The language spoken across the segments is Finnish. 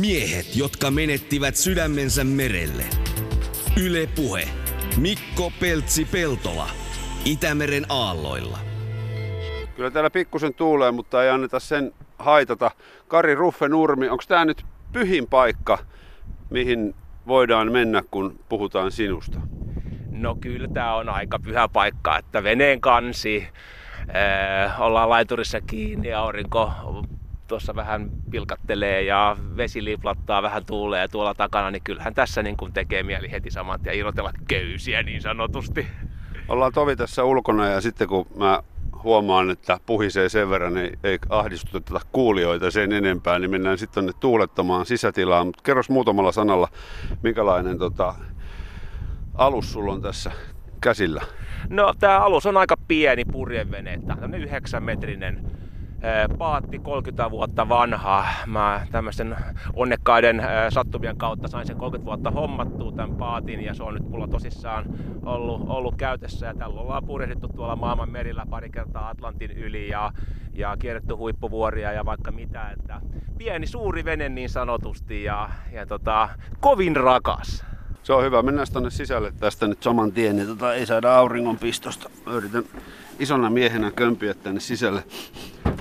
Miehet, jotka menettivät sydämensä merelle. Yle Puhe. Mikko Peltsi-Peltola. Itämeren aalloilla. Kyllä täällä pikkusen tuulee, mutta ei anneta sen haitata. Kari Ruffe Nurmi, onko tämä nyt pyhin paikka, mihin voidaan mennä, kun puhutaan sinusta? No kyllä tämä on aika pyhä paikka, että veneen kansi, ollaan laiturissa kiinni, aurinko tuossa vähän pilkattelee ja vesi liplattaa, vähän tuulee tuolla takana, niin kyllähän tässä niin kuin tekee mieli heti saman ja irrotella köysiä niin sanotusti. Ollaan tovi tässä ulkona ja sitten kun mä huomaan, että puhisee sen verran, niin ei ahdistuteta kuulijoita sen enempää, niin mennään sitten tuonne tuulettamaan sisätilaan. Mutta kerros muutamalla sanalla, minkälainen tota, alus sulla on tässä käsillä? No tämä alus on aika pieni purjevene, tämä on 9 metrinen paatti 30 vuotta vanha. Mä tämmöisen onnekkaiden sattumien kautta sain sen 30 vuotta hommattua tämän paatin ja se on nyt mulla tosissaan ollut, ollut käytössä ja tällä ollaan purjehdittu tuolla maailman merillä pari kertaa Atlantin yli ja, ja kierretty huippuvuoria ja vaikka mitä. Että pieni suuri vene niin sanotusti ja, ja tota, kovin rakas. Se on hyvä. Mennään tuonne sisälle tästä nyt saman tien, niin tota ei saada auringon pistosta. Mä yritän isona miehenä kömpiä tänne sisälle.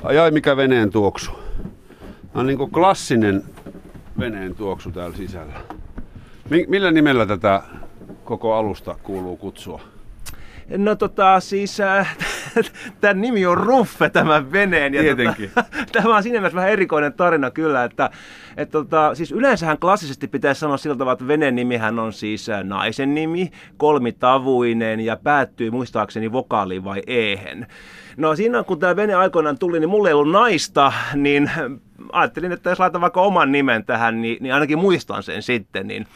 Ajai mikä veneen tuoksu. Tämä on niin klassinen veneen tuoksu täällä sisällä. Millä nimellä tätä koko alusta kuuluu kutsua? No tota siis, äh, tämän nimi on Ruffe tämän veneen. Ja Tietenkin. Tota, tämä on siinä mielessä vähän erikoinen tarina kyllä, että et tota, siis yleensähän klassisesti pitäisi sanoa sillä tavalla, että veneen nimihän on siis äh, naisen nimi, kolmitavuinen ja päättyy muistaakseni vokaaliin vai eehen. No siinä kun tämä vene aikoinaan tuli, niin mulla ei ollut naista, niin ajattelin, että jos laitan vaikka oman nimen tähän, niin, niin ainakin muistan sen sitten. Niin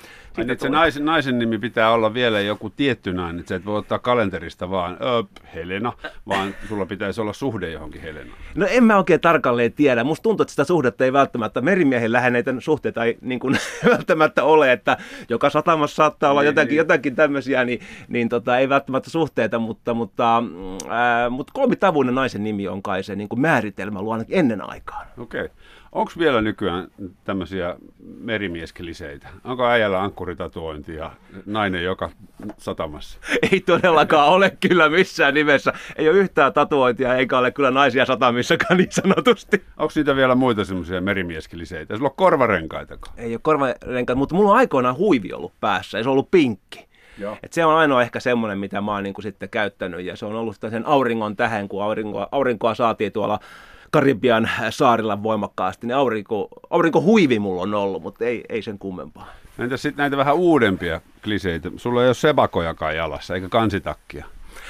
sitten se naisen, naisen nimi pitää olla vielä joku tietty nainen, että sä et voi ottaa kalenterista vaan öp, Helena, vaan sulla pitäisi olla suhde johonkin Helena. No en mä oikein tarkalleen tiedä. Musta tuntuu, että sitä suhdetta ei välttämättä, merimiehen läheneitä suhteita ei niin kuin, välttämättä ole, että joka satamassa saattaa olla niin, jotakin, niin. jotakin tämmöisiä, niin, niin tota, ei välttämättä suhteita, mutta, mutta, ää, mutta kolmitavuinen naisen nimi on kai se niin kuin määritelmä ollut ainakin ennen aikaan. Okei. Okay. Onko vielä nykyään tämmöisiä merimieskeliseitä? Onko äijällä ankkuritatuointi ja nainen joka satamassa? Ei todellakaan ole kyllä missään nimessä. Ei ole yhtään tatuointia eikä ole kyllä naisia satamissakaan niin sanotusti. Onko niitä vielä muita semmoisia merimieskeliseitä? Sulla on korvarenkaitakaan? Ei ole korvarenkaita, mutta mulla on aikoinaan huivi ollut päässä ja se on ollut pinkki. Joo. Et se on ainoa ehkä semmoinen, mitä mä oon niin sitten käyttänyt ja se on ollut sen auringon tähän, kun aurinkoa, aurinkoa saatiin tuolla Karibian saarilla voimakkaasti, niin aurinko, aurinko huivi mulla on ollut, mutta ei, ei sen kummempaa. Entä sitten näitä vähän uudempia kliseitä? Sulla ei ole sebakojakaan jalassa, eikä kansitakkia.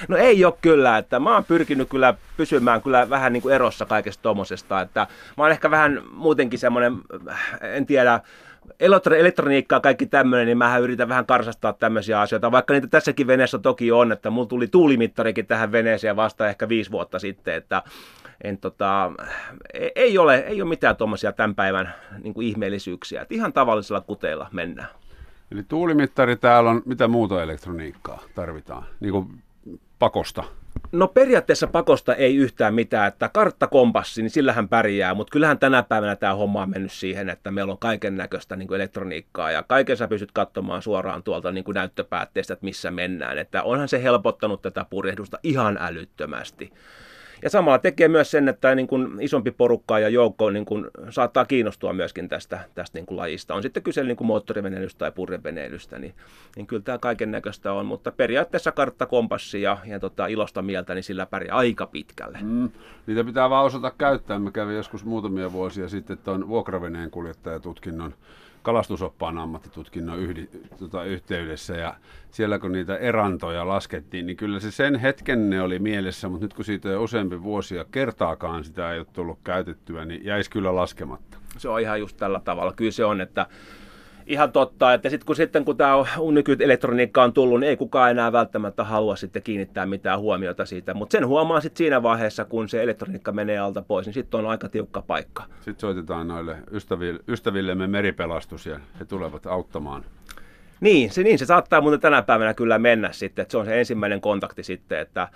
No ei ole kyllä, että mä oon pyrkinyt kyllä pysymään kyllä vähän niin kuin erossa kaikesta tuommoisesta, että mä oon ehkä vähän muutenkin semmoinen, en tiedä, elektroniikkaa kaikki tämmöinen, niin mä yritän vähän karsastaa tämmöisiä asioita, vaikka niitä tässäkin veneessä toki on, että mulla tuli tuulimittarikin tähän veneeseen vasta ehkä viisi vuotta sitten, että en tota, e, ei, ole, ei ole mitään tuommoisia tämän päivän niin kuin ihmeellisyyksiä. Että ihan tavallisella kuteilla mennään. Eli tuulimittari täällä on, mitä muuta elektroniikkaa tarvitaan? Niin kuin pakosta? No periaatteessa pakosta ei yhtään mitään, että karttakompassi, niin sillähän pärjää, mutta kyllähän tänä päivänä tämä homma on mennyt siihen, että meillä on kaiken näköistä niin elektroniikkaa ja kaiken sä pystyt katsomaan suoraan tuolta niin kuin näyttöpäätteestä, että missä mennään, että onhan se helpottanut tätä purjehdusta ihan älyttömästi. Ja samalla tekee myös sen, että niin kuin isompi porukka ja joukko niin kuin saattaa kiinnostua myöskin tästä, tästä niin kuin lajista. On sitten kyse niin kuin moottoriveneilystä tai purjeveneilystä, niin, niin kyllä tämä kaiken näköistä on. Mutta periaatteessa kartta, kompassi ja, ja tota, ilosta mieltä, niin sillä pärjää aika pitkälle. Mm, niitä pitää vaan osata käyttää. Mä kävin joskus muutamia vuosia sitten tuon vuokraveneen kuljettajatutkinnon kalastusoppaan ammattitutkinnon yhdi, tota, yhteydessä ja siellä kun niitä erantoja laskettiin, niin kyllä se sen hetken ne oli mielessä, mutta nyt kun siitä on useampi vuosia kertaakaan sitä ei ole tullut käytettyä, niin jäisi kyllä laskematta. Se on ihan just tällä tavalla. Kyllä se on, että ihan totta, että sitten kun, sitten, kun tämä nykyelektroniikka on tullut, niin ei kukaan enää välttämättä halua sitten kiinnittää mitään huomiota siitä. Mutta sen huomaa sitten siinä vaiheessa, kun se elektroniikka menee alta pois, niin sitten on aika tiukka paikka. Sitten soitetaan noille ystäville, ystävillemme meripelastus ja he tulevat auttamaan. Niin se, niin, se saattaa muuten tänä päivänä kyllä mennä sitten, että se on se ensimmäinen kontakti sitten, että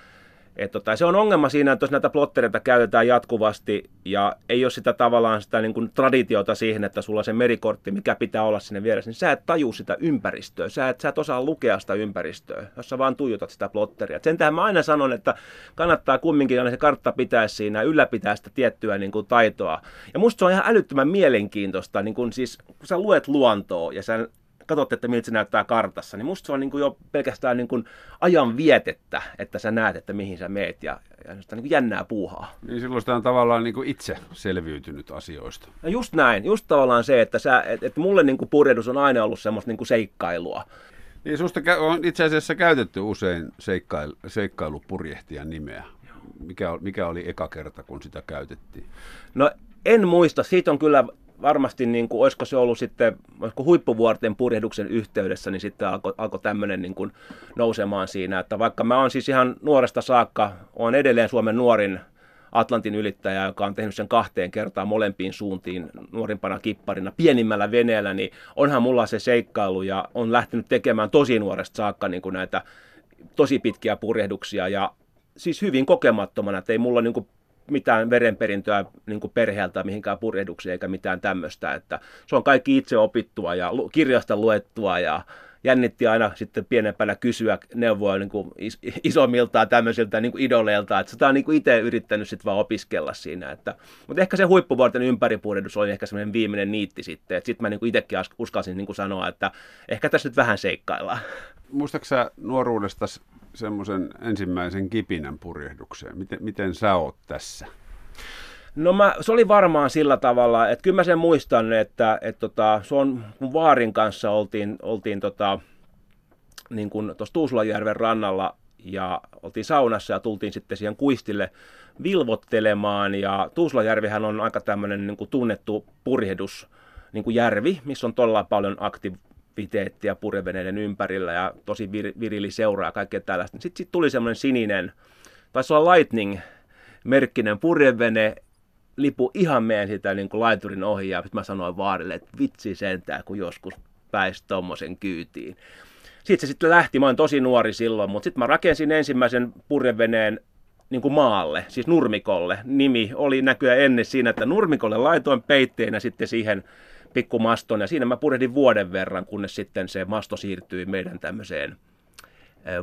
Et tota, se on ongelma siinä, että jos näitä plottereita käytetään jatkuvasti ja ei ole sitä tavallaan sitä niin kuin traditiota siihen, että sulla on se merikortti, mikä pitää olla sinne vieressä, niin sä et taju sitä ympäristöä. Sä et, sä et osaa lukea sitä ympäristöä, jos sä vaan tuijotat sitä plotteria. sen tähän mä aina sanon, että kannattaa kumminkin aina se kartta pitää siinä, ylläpitää sitä tiettyä niin kuin taitoa. Ja musta se on ihan älyttömän mielenkiintoista, niin kuin siis, kun sä luet luontoa ja sä katsot, että miltä se näyttää kartassa, niin musta se on niin kuin jo pelkästään niin kuin ajan vietettä, että sä näet, että mihin sä meet ja, ja sitä niin kuin jännää puuhaa. Niin silloin sitä on tavallaan niin kuin itse selviytynyt asioista. No just näin, just tavallaan se, että, sä, et, et mulle niin kuin purjehdus on aina ollut semmoista niin kuin seikkailua. Niin susta on itse asiassa käytetty usein seikkail, seikkailupurjehtijan nimeä. Mikä, mikä oli eka kerta, kun sitä käytettiin? No en muista, siitä on kyllä varmasti, niin kuin, olisiko se ollut sitten olisiko huippuvuorten purjehduksen yhteydessä, niin sitten alkoi alko tämmöinen niin kuin nousemaan siinä, että vaikka mä oon siis ihan nuoresta saakka, on edelleen Suomen nuorin Atlantin ylittäjä, joka on tehnyt sen kahteen kertaan molempiin suuntiin nuorimpana kipparina pienimmällä veneellä, niin onhan mulla se seikkailu ja on lähtenyt tekemään tosi nuoresta saakka niin kuin näitä tosi pitkiä purjehduksia ja siis hyvin kokemattomana, että ei mulla niin kuin mitään verenperintöä niin kuin perheeltä mihinkään purjehdukseen eikä mitään tämmöistä. Että se on kaikki itse opittua ja kirjasta luettua ja jännitti aina sitten pienempänä kysyä neuvoa niin kuin is- isommiltaan tämmöisiltä niin kuin idoleilta, että sitä on niin kuin itse yrittänyt sitten vaan opiskella siinä. Että, mutta ehkä se huippuvuorten ympäripurjehdus oli ehkä semmoinen viimeinen niitti sitten, että sitten mä niin kuin itsekin uskalsin niin kuin sanoa, että ehkä tässä nyt vähän seikkaillaan. Muistaaksä nuoruudesta semmoisen ensimmäisen kipinän purjehdukseen? Miten, miten sä oot tässä? No mä, se oli varmaan sillä tavalla, että kyllä mä sen muistan, että, että tota, se on, mun vaarin kanssa oltiin, oltiin tota, niin kuin Tuusulajärven rannalla ja oltiin saunassa ja tultiin sitten siihen kuistille vilvottelemaan ja Tuusulajärvihän on aika tämmöinen niin kuin tunnettu purjehdus niin kuin järvi, missä on todella paljon akti- aktiviteettia purjeveneiden ympärillä ja tosi vir, virili seuraa ja kaikkea tällaista. Sitten sit tuli semmoinen sininen, taisi olla Lightning-merkkinen purjevene, lipu ihan meidän sitä niin kuin laiturin ohi ja sitten mä sanoin vaarille, että vitsi sentään, kun joskus pääsi tuommoisen kyytiin. Sitten se sitten lähti, mä olin tosi nuori silloin, mutta sitten mä rakensin ensimmäisen purjeveneen niin kuin maalle, siis nurmikolle. Nimi oli näkyä ennen siinä, että nurmikolle laitoin peitteenä sitten siihen pikkumaston ja siinä mä purjehdin vuoden verran, kunnes sitten se masto siirtyi meidän tämmöiseen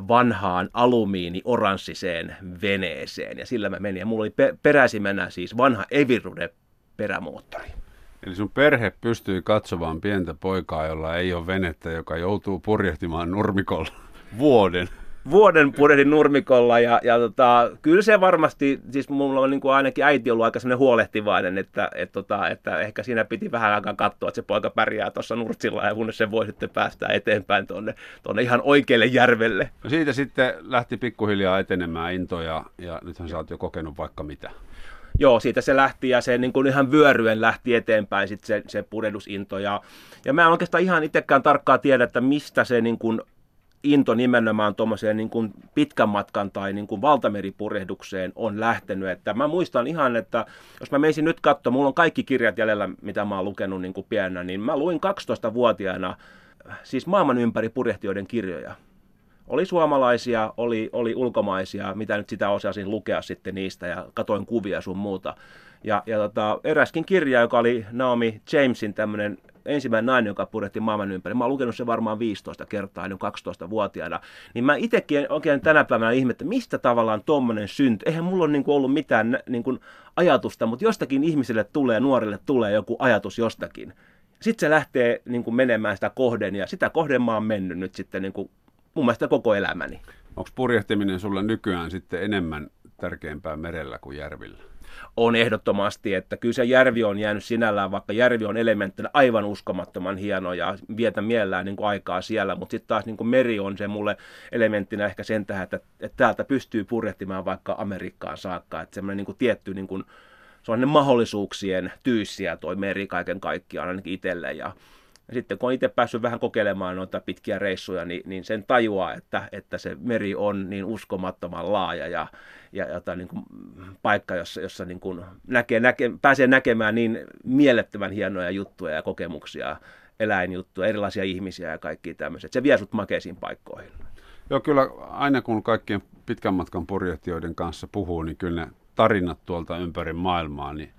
vanhaan alumiini-oranssiseen veneeseen ja sillä mä menin ja mulla oli peräisimänä siis vanha Evirude perämoottori. Eli sun perhe pystyy katsomaan pientä poikaa, jolla ei ole venettä, joka joutuu purjehtimaan nurmikolla vuoden vuoden purehdin nurmikolla ja, ja tota, kyllä se varmasti, siis mulla on niin kuin ainakin äiti ollut aika sellainen huolehtivainen, että, et, tota, että ehkä siinä piti vähän aikaa katsoa, että se poika pärjää tuossa nurtsilla ja kunnes se voi sitten päästä eteenpäin tuonne, tuonne ihan oikealle järvelle. No siitä sitten lähti pikkuhiljaa etenemään into ja, ja nythän sä oot jo kokenut vaikka mitä. Joo, siitä se lähti ja se niin kuin ihan vyöryen lähti eteenpäin sit se, se purehdusinto. Ja, ja mä en oikeastaan ihan itsekään tarkkaan tiedä, että mistä se niin kuin into nimenomaan tuommoiseen niin kuin pitkän matkan tai niin kuin valtameripurehdukseen on lähtenyt. Että mä muistan ihan, että jos mä menisin nyt katsomaan, mulla on kaikki kirjat jäljellä, mitä mä oon lukenut niin kuin pienenä, niin mä luin 12-vuotiaana siis maailman ympäri purjehtijoiden kirjoja. Oli suomalaisia, oli, oli ulkomaisia, mitä nyt sitä osasin lukea sitten niistä ja katoin kuvia sun muuta. Ja, ja tota, eräskin kirja, joka oli Naomi Jamesin tämmöinen ensimmäinen nainen, joka purjehti maailman ympäri. Mä oon lukenut sen varmaan 15 kertaa, niin 12-vuotiaana. Niin mä itsekin oikein tänä päivänä ihme, että mistä tavallaan tuommoinen synty. Eihän mulla ole niin kuin ollut mitään niin kuin ajatusta, mutta jostakin ihmiselle tulee, nuorille tulee joku ajatus jostakin. Sitten se lähtee niin kuin menemään sitä kohden ja sitä kohden mä oon mennyt nyt sitten niin kuin, mun mielestä koko elämäni. Onko purjehtiminen sulle nykyään sitten enemmän tärkeämpää merellä kuin järvillä? On ehdottomasti, että kyllä se järvi on jäänyt sinällään, vaikka järvi on elementtinä aivan uskomattoman hieno ja vietä mielellään niin kuin aikaa siellä, mutta sitten taas niin kuin meri on se mulle elementtinä ehkä sen tähän, että, että täältä pystyy purjehtimaan vaikka Amerikkaan saakka, että semmoinen niin kuin tietty niin kuin, sellainen mahdollisuuksien tyyssiä toi meri kaiken kaikkiaan ainakin itselle ja sitten kun on itse päässyt vähän kokeilemaan noita pitkiä reissuja, niin, niin sen tajuaa, että, että se meri on niin uskomattoman laaja ja, ja jota, niin kuin, paikka, jossa, jossa niin kuin näkee, näke, pääsee näkemään niin mielettömän hienoja juttuja ja kokemuksia, eläinjuttuja, erilaisia ihmisiä ja kaikki tämmöiset. Se vie sut makeisiin paikkoihin. Joo, kyllä aina kun kaikkien pitkän matkan purjehtijoiden kanssa puhuu, niin kyllä ne tarinat tuolta ympäri maailmaa, niin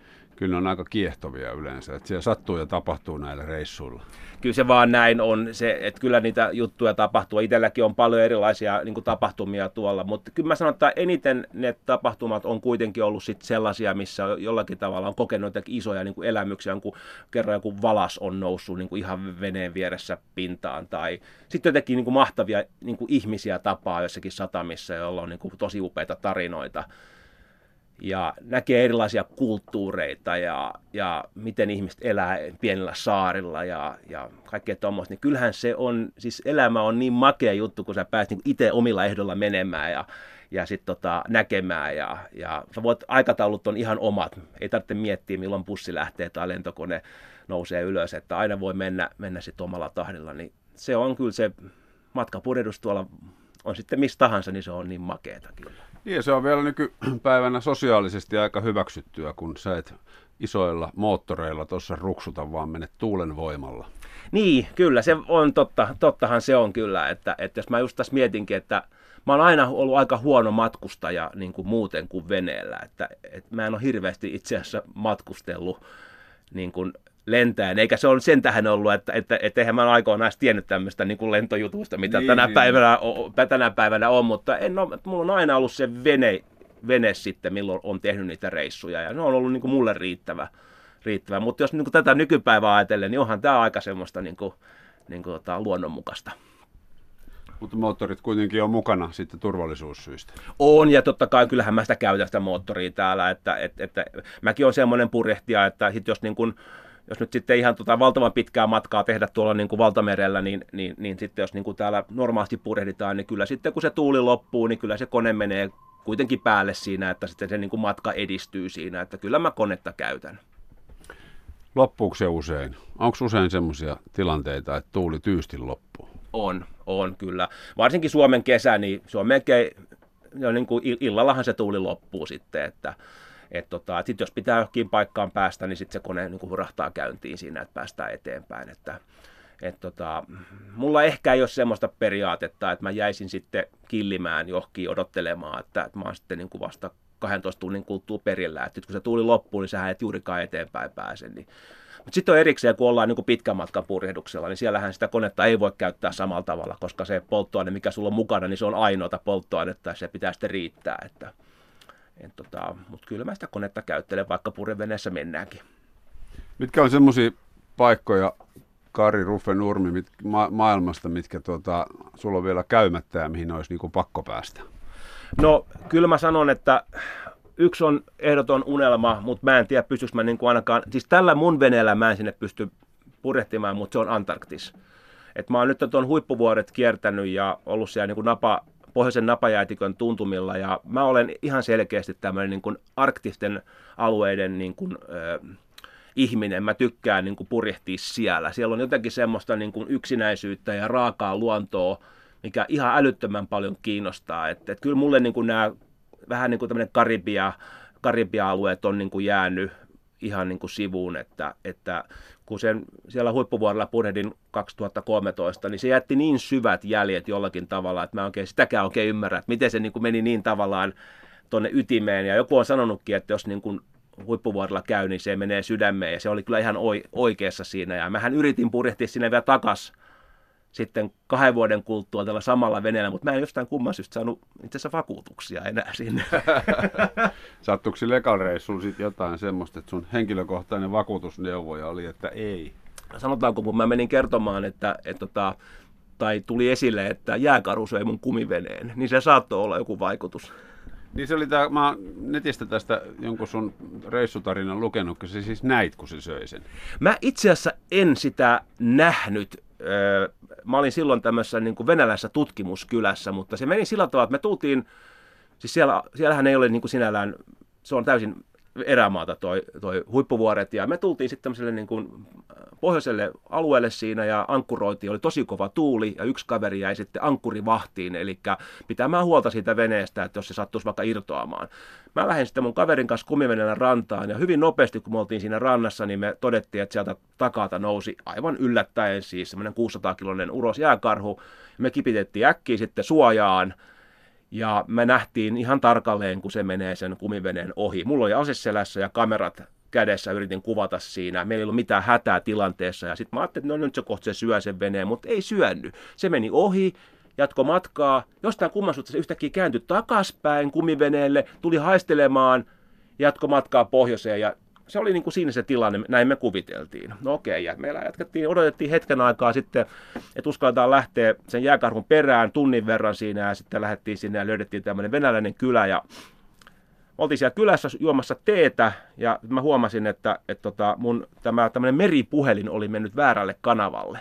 kyllä ne on aika kiehtovia yleensä. Että siellä sattuu ja tapahtuu näillä reissuilla. Kyllä se vaan näin on, se, että kyllä niitä juttuja tapahtuu. Itselläkin on paljon erilaisia niin kuin tapahtumia tuolla, mutta kyllä mä sanon, että eniten ne tapahtumat on kuitenkin ollut sit sellaisia, missä jollakin tavalla on kokenut isoja niin kuin elämyksiä, kun kerran joku valas on noussut niin kuin ihan veneen vieressä pintaan, tai sitten jotenkin niin kuin mahtavia niin kuin ihmisiä tapaa jossakin satamissa, joilla on niin kuin tosi upeita tarinoita ja näkee erilaisia kulttuureita ja, ja miten ihmiset elää pienillä saarilla ja, ja kaikkea tuommoista, niin kyllähän se on, siis elämä on niin makea juttu, kun sä pääset niin itse omilla ehdolla menemään ja, ja sitten tota, näkemään ja, ja sä voit, aikataulut on ihan omat, ei tarvitse miettiä milloin bussi lähtee tai lentokone nousee ylös, että aina voi mennä, mennä sitten omalla tahdilla, niin se on kyllä se matkapurjehdus tuolla on sitten mistä tahansa, niin se on niin makeeta kyllä. Niin, se on vielä nykypäivänä sosiaalisesti aika hyväksyttyä, kun sä et isoilla moottoreilla tuossa ruksuta, vaan menet tuulen voimalla. Niin, kyllä, se on totta. Tottahan se on kyllä, että, että jos mä just tässä mietinkin, että mä oon aina ollut aika huono matkustaja niin kuin muuten kuin veneellä, että, että mä en ole hirveästi itse asiassa matkustellut niin kuin lentäen, eikä se ole sen tähän ollut, että, että, että eihän mä aikoinaan edes tiennyt tämmöistä niin kuin lentojutusta, mitä niin, tänä, niin. Päivänä, on, tänä päivänä on, mutta en ole, mulla on aina ollut se vene, vene sitten, milloin on tehnyt niitä reissuja, ja ne on ollut niin kuin mulle riittävä. riittävä. Mutta jos niin kuin tätä nykypäivää ajatellen, niin onhan tämä aika semmoista niin kuin, niin kuin, tota, luonnonmukaista. Mutta moottorit kuitenkin on mukana sitten turvallisuussyistä. On, ja totta kai kyllähän mä sitä käytän sitä moottoria täällä, että, että, että mäkin on semmoinen purjehtija, että sit jos niin kuin, jos nyt sitten ihan tota valtavan pitkää matkaa tehdä tuolla niin kuin valtamerellä, niin, niin, niin sitten jos niin kuin täällä normaalisti purehditaan, niin kyllä sitten kun se tuuli loppuu, niin kyllä se kone menee kuitenkin päälle siinä, että sitten se niin kuin matka edistyy siinä, että kyllä mä konetta käytän. Loppuuko se usein? Onko usein semmoisia tilanteita, että tuuli tyysti loppuu? On, on kyllä. Varsinkin Suomen kesä, niin se on melkein, jo niin kuin illallahan se tuuli loppuu sitten, että, et tota, et sit jos pitää johonkin paikkaan päästä, niin sitten se kone niin hurahtaa käyntiin siinä, että päästään eteenpäin. Että, et tota, mulla ehkä ei ole semmoista periaatetta, että mä jäisin sitten killimään johonkin odottelemaan, että, että mä oon sitten niin kuin vasta 12 tunnin kuluttua perillä. Että kun se tuuli loppuu, niin sä et juurikaan eteenpäin pääse. Niin. Mutta sitten on erikseen, kun ollaan niin kuin pitkän matkan purjehduksella, niin siellähän sitä konetta ei voi käyttää samalla tavalla, koska se polttoaine, mikä sulla on mukana, niin se on ainoata polttoainetta ja se pitää sitten riittää. Että, tota, Mutta kyllä mä sitä konetta käyttelen, vaikka purjeveneessä mennäänkin. Mitkä on semmoisia paikkoja, Kari Ruffe Nurmi, mit, ma- maailmasta, mitkä tuota, sulla on vielä käymättä ja mihin olisi niinku pakko päästä? No kyllä mä sanon, että yksi on ehdoton unelma, mutta mä en tiedä pystyykö mä niinku ainakaan, siis tällä mun veneellä mä en sinne pysty purjehtimaan, mutta se on Antarktis. Et mä oon nyt tuon huippuvuoret kiertänyt ja ollut siellä niin kuin napa, pohjoisen napajäätikön tuntumilla ja mä olen ihan selkeästi tämmöinen niin kuin arktisten alueiden niin kuin, äh, ihminen. Mä tykkään niin kuin purjehtia siellä. Siellä on jotenkin semmoista niin kuin yksinäisyyttä ja raakaa luontoa, mikä ihan älyttömän paljon kiinnostaa. Että et kyllä mulle niin kuin nämä vähän niin kuin tämmöinen Karibia, Karibia-alueet on niin kuin jäänyt ihan niin kuin sivuun, että, että kun sen siellä huippuvuorolla purjehdin 2013, niin se jätti niin syvät jäljet jollakin tavalla, että mä oikein sitäkään oikein ymmärrä, että miten se niin kuin meni niin tavallaan tuonne ytimeen. Ja joku on sanonutkin, että jos niin kuin huippuvuorolla käy, niin se menee sydämeen. Ja se oli kyllä ihan oikeassa siinä. Ja mähän yritin purjehtia sinne vielä takas sitten kahden vuoden kuluttua tällä samalla veneellä, mutta mä en jostain kumman syystä saanut itse asiassa vakuutuksia enää sinne. Sattuiko sillä reissulla sitten jotain semmoista, että sun henkilökohtainen vakuutusneuvoja oli, että ei? Sanotaanko, kun mä menin kertomaan, että, että tota, tai tuli esille, että jääkaru söi mun kumiveneen, niin se saattoi olla joku vaikutus. Niin se oli tämä, mä oon netistä tästä jonkun sun reissutarinan lukenut, kun se siis näit, kun se söi sen. Mä itse asiassa en sitä nähnyt. Mä olin silloin tämmöisessä niin kuin venäläisessä tutkimuskylässä, mutta se meni sillä tavalla, että me tultiin, siis siellä, siellähän ei ole niin kuin sinällään, se on täysin erämaata toi, toi huippuvuoret ja me tultiin sitten tämmöiselle niin kuin pohjoiselle alueelle siinä ja ankkuroitiin, oli tosi kova tuuli ja yksi kaveri jäi sitten ankkurivahtiin, eli pitämään huolta siitä veneestä, että jos se sattuisi vaikka irtoamaan. Mä lähdin sitten mun kaverin kanssa kumiveneellä rantaan ja hyvin nopeasti kun me oltiin siinä rannassa, niin me todettiin, että sieltä takata nousi aivan yllättäen siis semmoinen 600-kiloinen uros jääkarhu. Me kipitettiin äkkiä sitten suojaan ja me nähtiin ihan tarkalleen, kun se menee sen kumiveneen ohi. Mulla oli aseselässä ja kamerat kädessä, yritin kuvata siinä. Meillä ei ollut mitään hätää tilanteessa. Ja sitten mä ajattelin, että no nyt se kohta se syö sen veneen, mutta ei syönnyt. Se meni ohi, jatko matkaa. Jostain kummasutta se yhtäkkiä kääntyi takaspäin kumiveneelle, tuli haistelemaan, jatko matkaa pohjoiseen ja se oli niin kuin siinä se tilanne, näin me kuviteltiin. No okei, ja meillä jatkettiin, odotettiin hetken aikaa sitten, että uskalletaan lähteä sen jääkarhun perään tunnin verran siinä, ja sitten lähdettiin sinne ja löydettiin tämmöinen venäläinen kylä, ja oltiin siellä kylässä juomassa teetä, ja mä huomasin, että, että tota mun tämä tämmöinen meripuhelin oli mennyt väärälle kanavalle.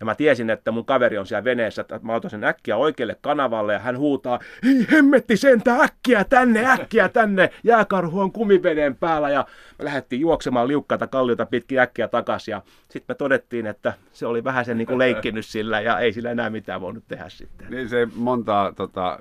Ja mä tiesin, että mun kaveri on siellä veneessä, että mä otan sen äkkiä oikealle kanavalle ja hän huutaa, hei hemmetti sentä äkkiä tänne, äkkiä tänne, jääkarhu on kumiveneen päällä ja me lähdettiin juoksemaan liukkaita kalliota pitkin äkkiä takaisin ja sitten me todettiin, että se oli vähän sen niin leikkinyt sillä ja ei sillä enää mitään voinut tehdä sitten. Niin se montaa tota,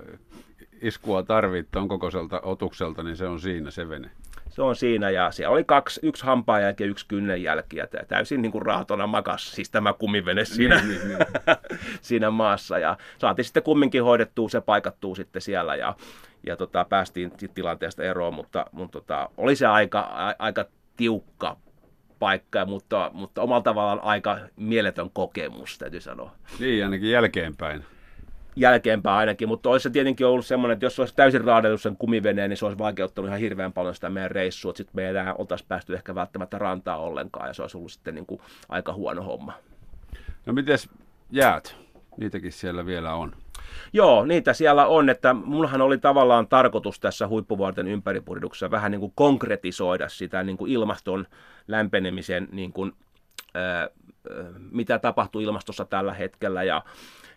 iskua tarvitse ton kokoiselta otukselta, niin se on siinä se vene se on siinä ja siellä oli kaksi, yksi hampaa jälki ja yksi kynnen jälki ja täysin niin kuin raatona makas siis tämä kumivene siinä, niin, niin, niin. siinä maassa ja saatiin sitten kumminkin hoidettua, se paikattuu sitten siellä ja, ja tota, päästiin tilanteesta eroon, mutta, mutta tota, oli se aika, a, aika tiukka paikka, mutta, mutta omalla tavallaan aika mieletön kokemus, täytyy sanoa. Niin, ainakin jälkeenpäin jälkeenpäin ainakin, mutta olisi se tietenkin ollut semmoinen, että jos olisi täysin raadellut sen kumiveneen, niin se olisi vaikeuttanut ihan hirveän paljon sitä meidän reissua, että sitten me ei enää oltaisi päästy ehkä välttämättä rantaa ollenkaan, ja se olisi ollut sitten niin kuin aika huono homma. No mites jäät? Niitäkin siellä vielä on. Joo, niitä siellä on, että munhan oli tavallaan tarkoitus tässä huippuvuorten ympäripuriduksessa vähän niin kuin konkretisoida sitä niin kuin ilmaston lämpenemisen, niin kuin, ää, mitä tapahtuu ilmastossa tällä hetkellä, ja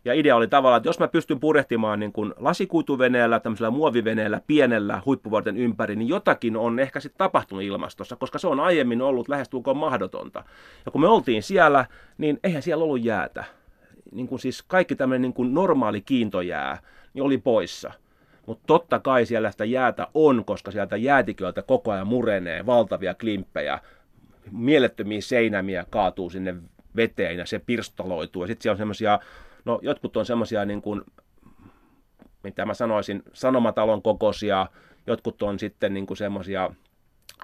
ja idea oli tavallaan, että jos mä pystyn purehtimaan niin kuin lasikuituveneellä, tämmöisellä muoviveneellä, pienellä huippuvuorten ympäri, niin jotakin on ehkä sitten tapahtunut ilmastossa, koska se on aiemmin ollut lähestulkoon mahdotonta. Ja kun me oltiin siellä, niin eihän siellä ollut jäätä. Niin kuin siis kaikki tämmöinen niin kuin normaali kiintojää niin oli poissa. Mutta totta kai siellä sitä jäätä on, koska sieltä jäätiköltä koko ajan murenee valtavia klimppejä, mielettömiä seinämiä kaatuu sinne veteen ja se pirstaloituu. Ja sitten siellä on semmoisia No jotkut on semmoisia niin kuin, mitä mä sanoisin, sanomatalon kokoisia, jotkut on sitten niin kuin semmoisia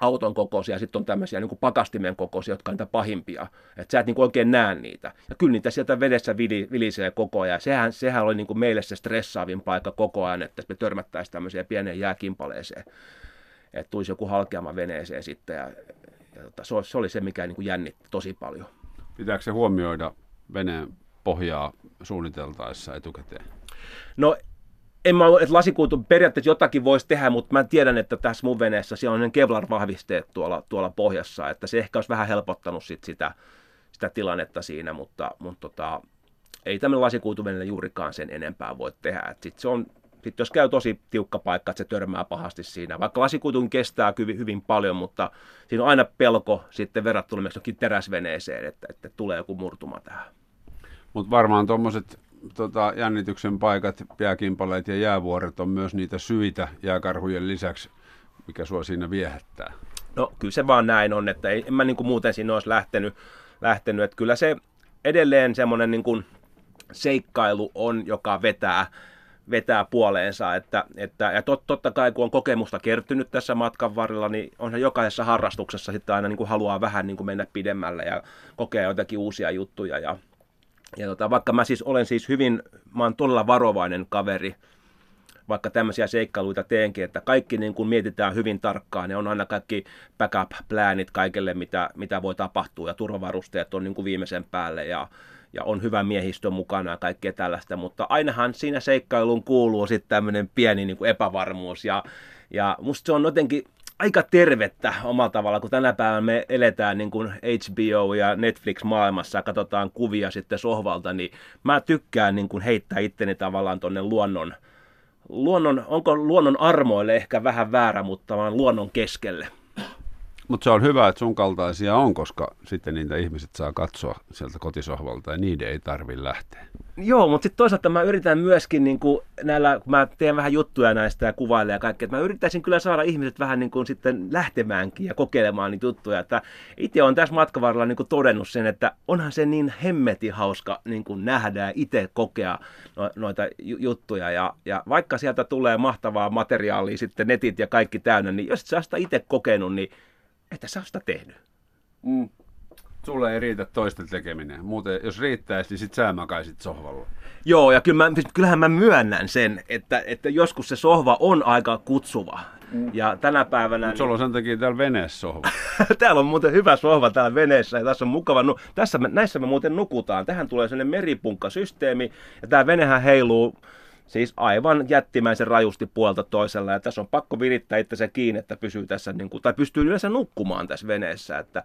auton kokoisia, sitten on tämmöisiä niin kuin pakastimen kokoisia, jotka on niitä pahimpia. Että sä et niin kuin oikein näe niitä. Ja kyllä niitä sieltä vedessä vilisee koko ajan. Sehän, sehän oli niin kuin meille se stressaavin paikka koko ajan, että me törmättäisiin tämmöiseen pieneen jääkimpaleeseen. Että tulisi joku halkeama veneeseen sitten. Ja, ja tota, se, se oli se, mikä niin kuin jännitti tosi paljon. Pitääkö se huomioida veneen pohjaa suunniteltaessa etukäteen? No en mä, että lasikuitu periaatteessa jotakin voisi tehdä, mutta mä tiedän, että tässä mun veneessä siellä on Kevlar-vahvisteet tuolla, tuolla pohjassa, että se ehkä olisi vähän helpottanut sit sitä, sitä tilannetta siinä, mutta, mutta tota, ei tämmöinen lasikuituveneellä juurikaan sen enempää voi tehdä. Et sit se on, sit jos käy tosi tiukka paikka, että se törmää pahasti siinä, vaikka lasikuitun kestää hyvin, hyvin paljon, mutta siinä on aina pelko sitten verrattuna myös teräsveneeseen, että, että tulee joku murtuma tähän. Mutta varmaan tuommoiset tota, jännityksen paikat, jääkimpaleet ja jäävuoret on myös niitä syitä jääkarhujen lisäksi, mikä sua siinä viehättää. No kyllä se vaan näin on, että ei, en mä niin kuin muuten siinä olisi lähtenyt, lähtenyt. Että kyllä se edelleen semmoinen niin kuin seikkailu on, joka vetää, vetää puoleensa. Että, että, ja tot, totta kai kun on kokemusta kertynyt tässä matkan varrella, niin on se jokaisessa harrastuksessa sitten aina niin kuin haluaa vähän niin kuin mennä pidemmälle ja kokea jotakin uusia juttuja. Ja, ja tota, vaikka mä siis olen siis hyvin, mä oon todella varovainen kaveri, vaikka tämmöisiä seikkailuita teenkin, että kaikki niin kuin mietitään hyvin tarkkaan, ne on aina kaikki backup-pläänit kaikelle, mitä, mitä voi tapahtua, ja turvavarusteet on niin kuin viimeisen päälle, ja, ja on hyvä miehistö mukana ja kaikkea tällaista, mutta ainahan siinä seikkailuun kuuluu sitten tämmöinen pieni niin kuin epävarmuus, ja, ja musta se on jotenkin aika tervettä omalla tavalla, kun tänä päivänä me eletään niin kuin HBO ja Netflix-maailmassa ja katsotaan kuvia sitten sohvalta, niin mä tykkään niin kuin heittää itteni tavallaan tuonne luonnon, luonnon, onko luonnon armoille ehkä vähän väärä, mutta vaan luonnon keskelle. Mutta se on hyvä, että sun kaltaisia on, koska sitten niitä ihmiset saa katsoa sieltä kotisohvalta ja niiden ei tarvi lähteä. Joo, mutta sitten toisaalta mä yritän myöskin niin kuin näillä, kun mä teen vähän juttuja näistä ja kuvailen ja kaikkea, että mä yrittäisin kyllä saada ihmiset vähän niin kuin sitten lähtemäänkin ja kokeilemaan niitä juttuja. Että itse on tässä matkavarrella niin kuin todennut sen, että onhan se niin hemmeti hauska niin kuin nähdä ja itse kokea no, noita juttuja. Ja, ja vaikka sieltä tulee mahtavaa materiaalia sitten netit ja kaikki täynnä, niin jos sä sitä itse kokenut, niin että sä sitä tehnyt. Mm. Sulle ei riitä toisten tekeminen. Muuten, jos riittäisi, niin sit sä makaisit sohvalla. Joo, ja kyllä mä, kyllähän mä myönnän sen, että, että joskus se sohva on aika kutsuva. Mm. Ja tänä päivänä... Mutta sulla on sen takia täällä veneessä sohva. täällä on muuten hyvä sohva täällä veneessä ja tässä on mukava. Nu- tässä me, näissä me muuten nukutaan. Tähän tulee sellainen meripunkkasysteemi ja tämä venehän heiluu Siis aivan jättimäisen rajusti puolta toisella. Ja tässä on pakko virittää se kiinni, että pysyy tässä, niin kuin, tai pystyy yleensä nukkumaan tässä veneessä. Että,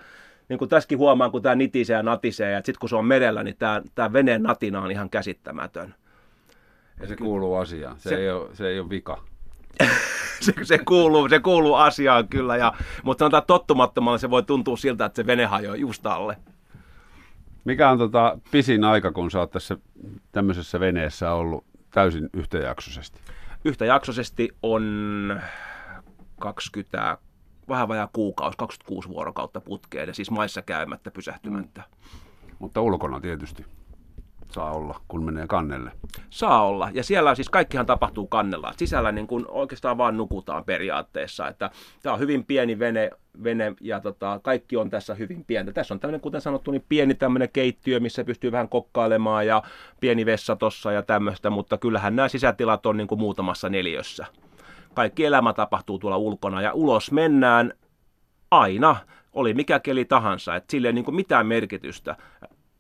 niin kuin tässäkin huomaan, kun tämä nitisee ja natisee, ja sitten kun se on merellä, niin tämä, tämä veneen natina on ihan käsittämätön. Ja se kuuluu asiaan. Se, se, ei, ole, se ei ole vika. se, se, kuuluu, se kuuluu asiaan kyllä, ja, mutta sanotaan tottumattomalla se voi tuntua siltä, että se vene hajoaa just alle. Mikä on tota pisin aika, kun sä oot tässä tämmöisessä veneessä ollut täysin yhtäjaksoisesti? Yhtäjaksoisesti on 20, vähän vajaa kuukausi, 26 vuorokautta putkeen, ja siis maissa käymättä, pysähtymättä. Mm. Mutta ulkona tietysti saa olla, kun menee kannelle. Saa olla. Ja siellä siis kaikkihan tapahtuu kannella. Sisällä niin kuin oikeastaan vaan nukutaan periaatteessa. Että tämä on hyvin pieni vene, vene ja tota, kaikki on tässä hyvin pientä. Tässä on tämmöinen, kuten sanottu, niin pieni tämmöinen keittiö, missä pystyy vähän kokkailemaan ja pieni vessa tossa ja tämmöistä, mutta kyllähän nämä sisätilat on niin kuin muutamassa neliössä. Kaikki elämä tapahtuu tuolla ulkona ja ulos mennään aina, oli mikä keli tahansa, että sille ei niin kuin mitään merkitystä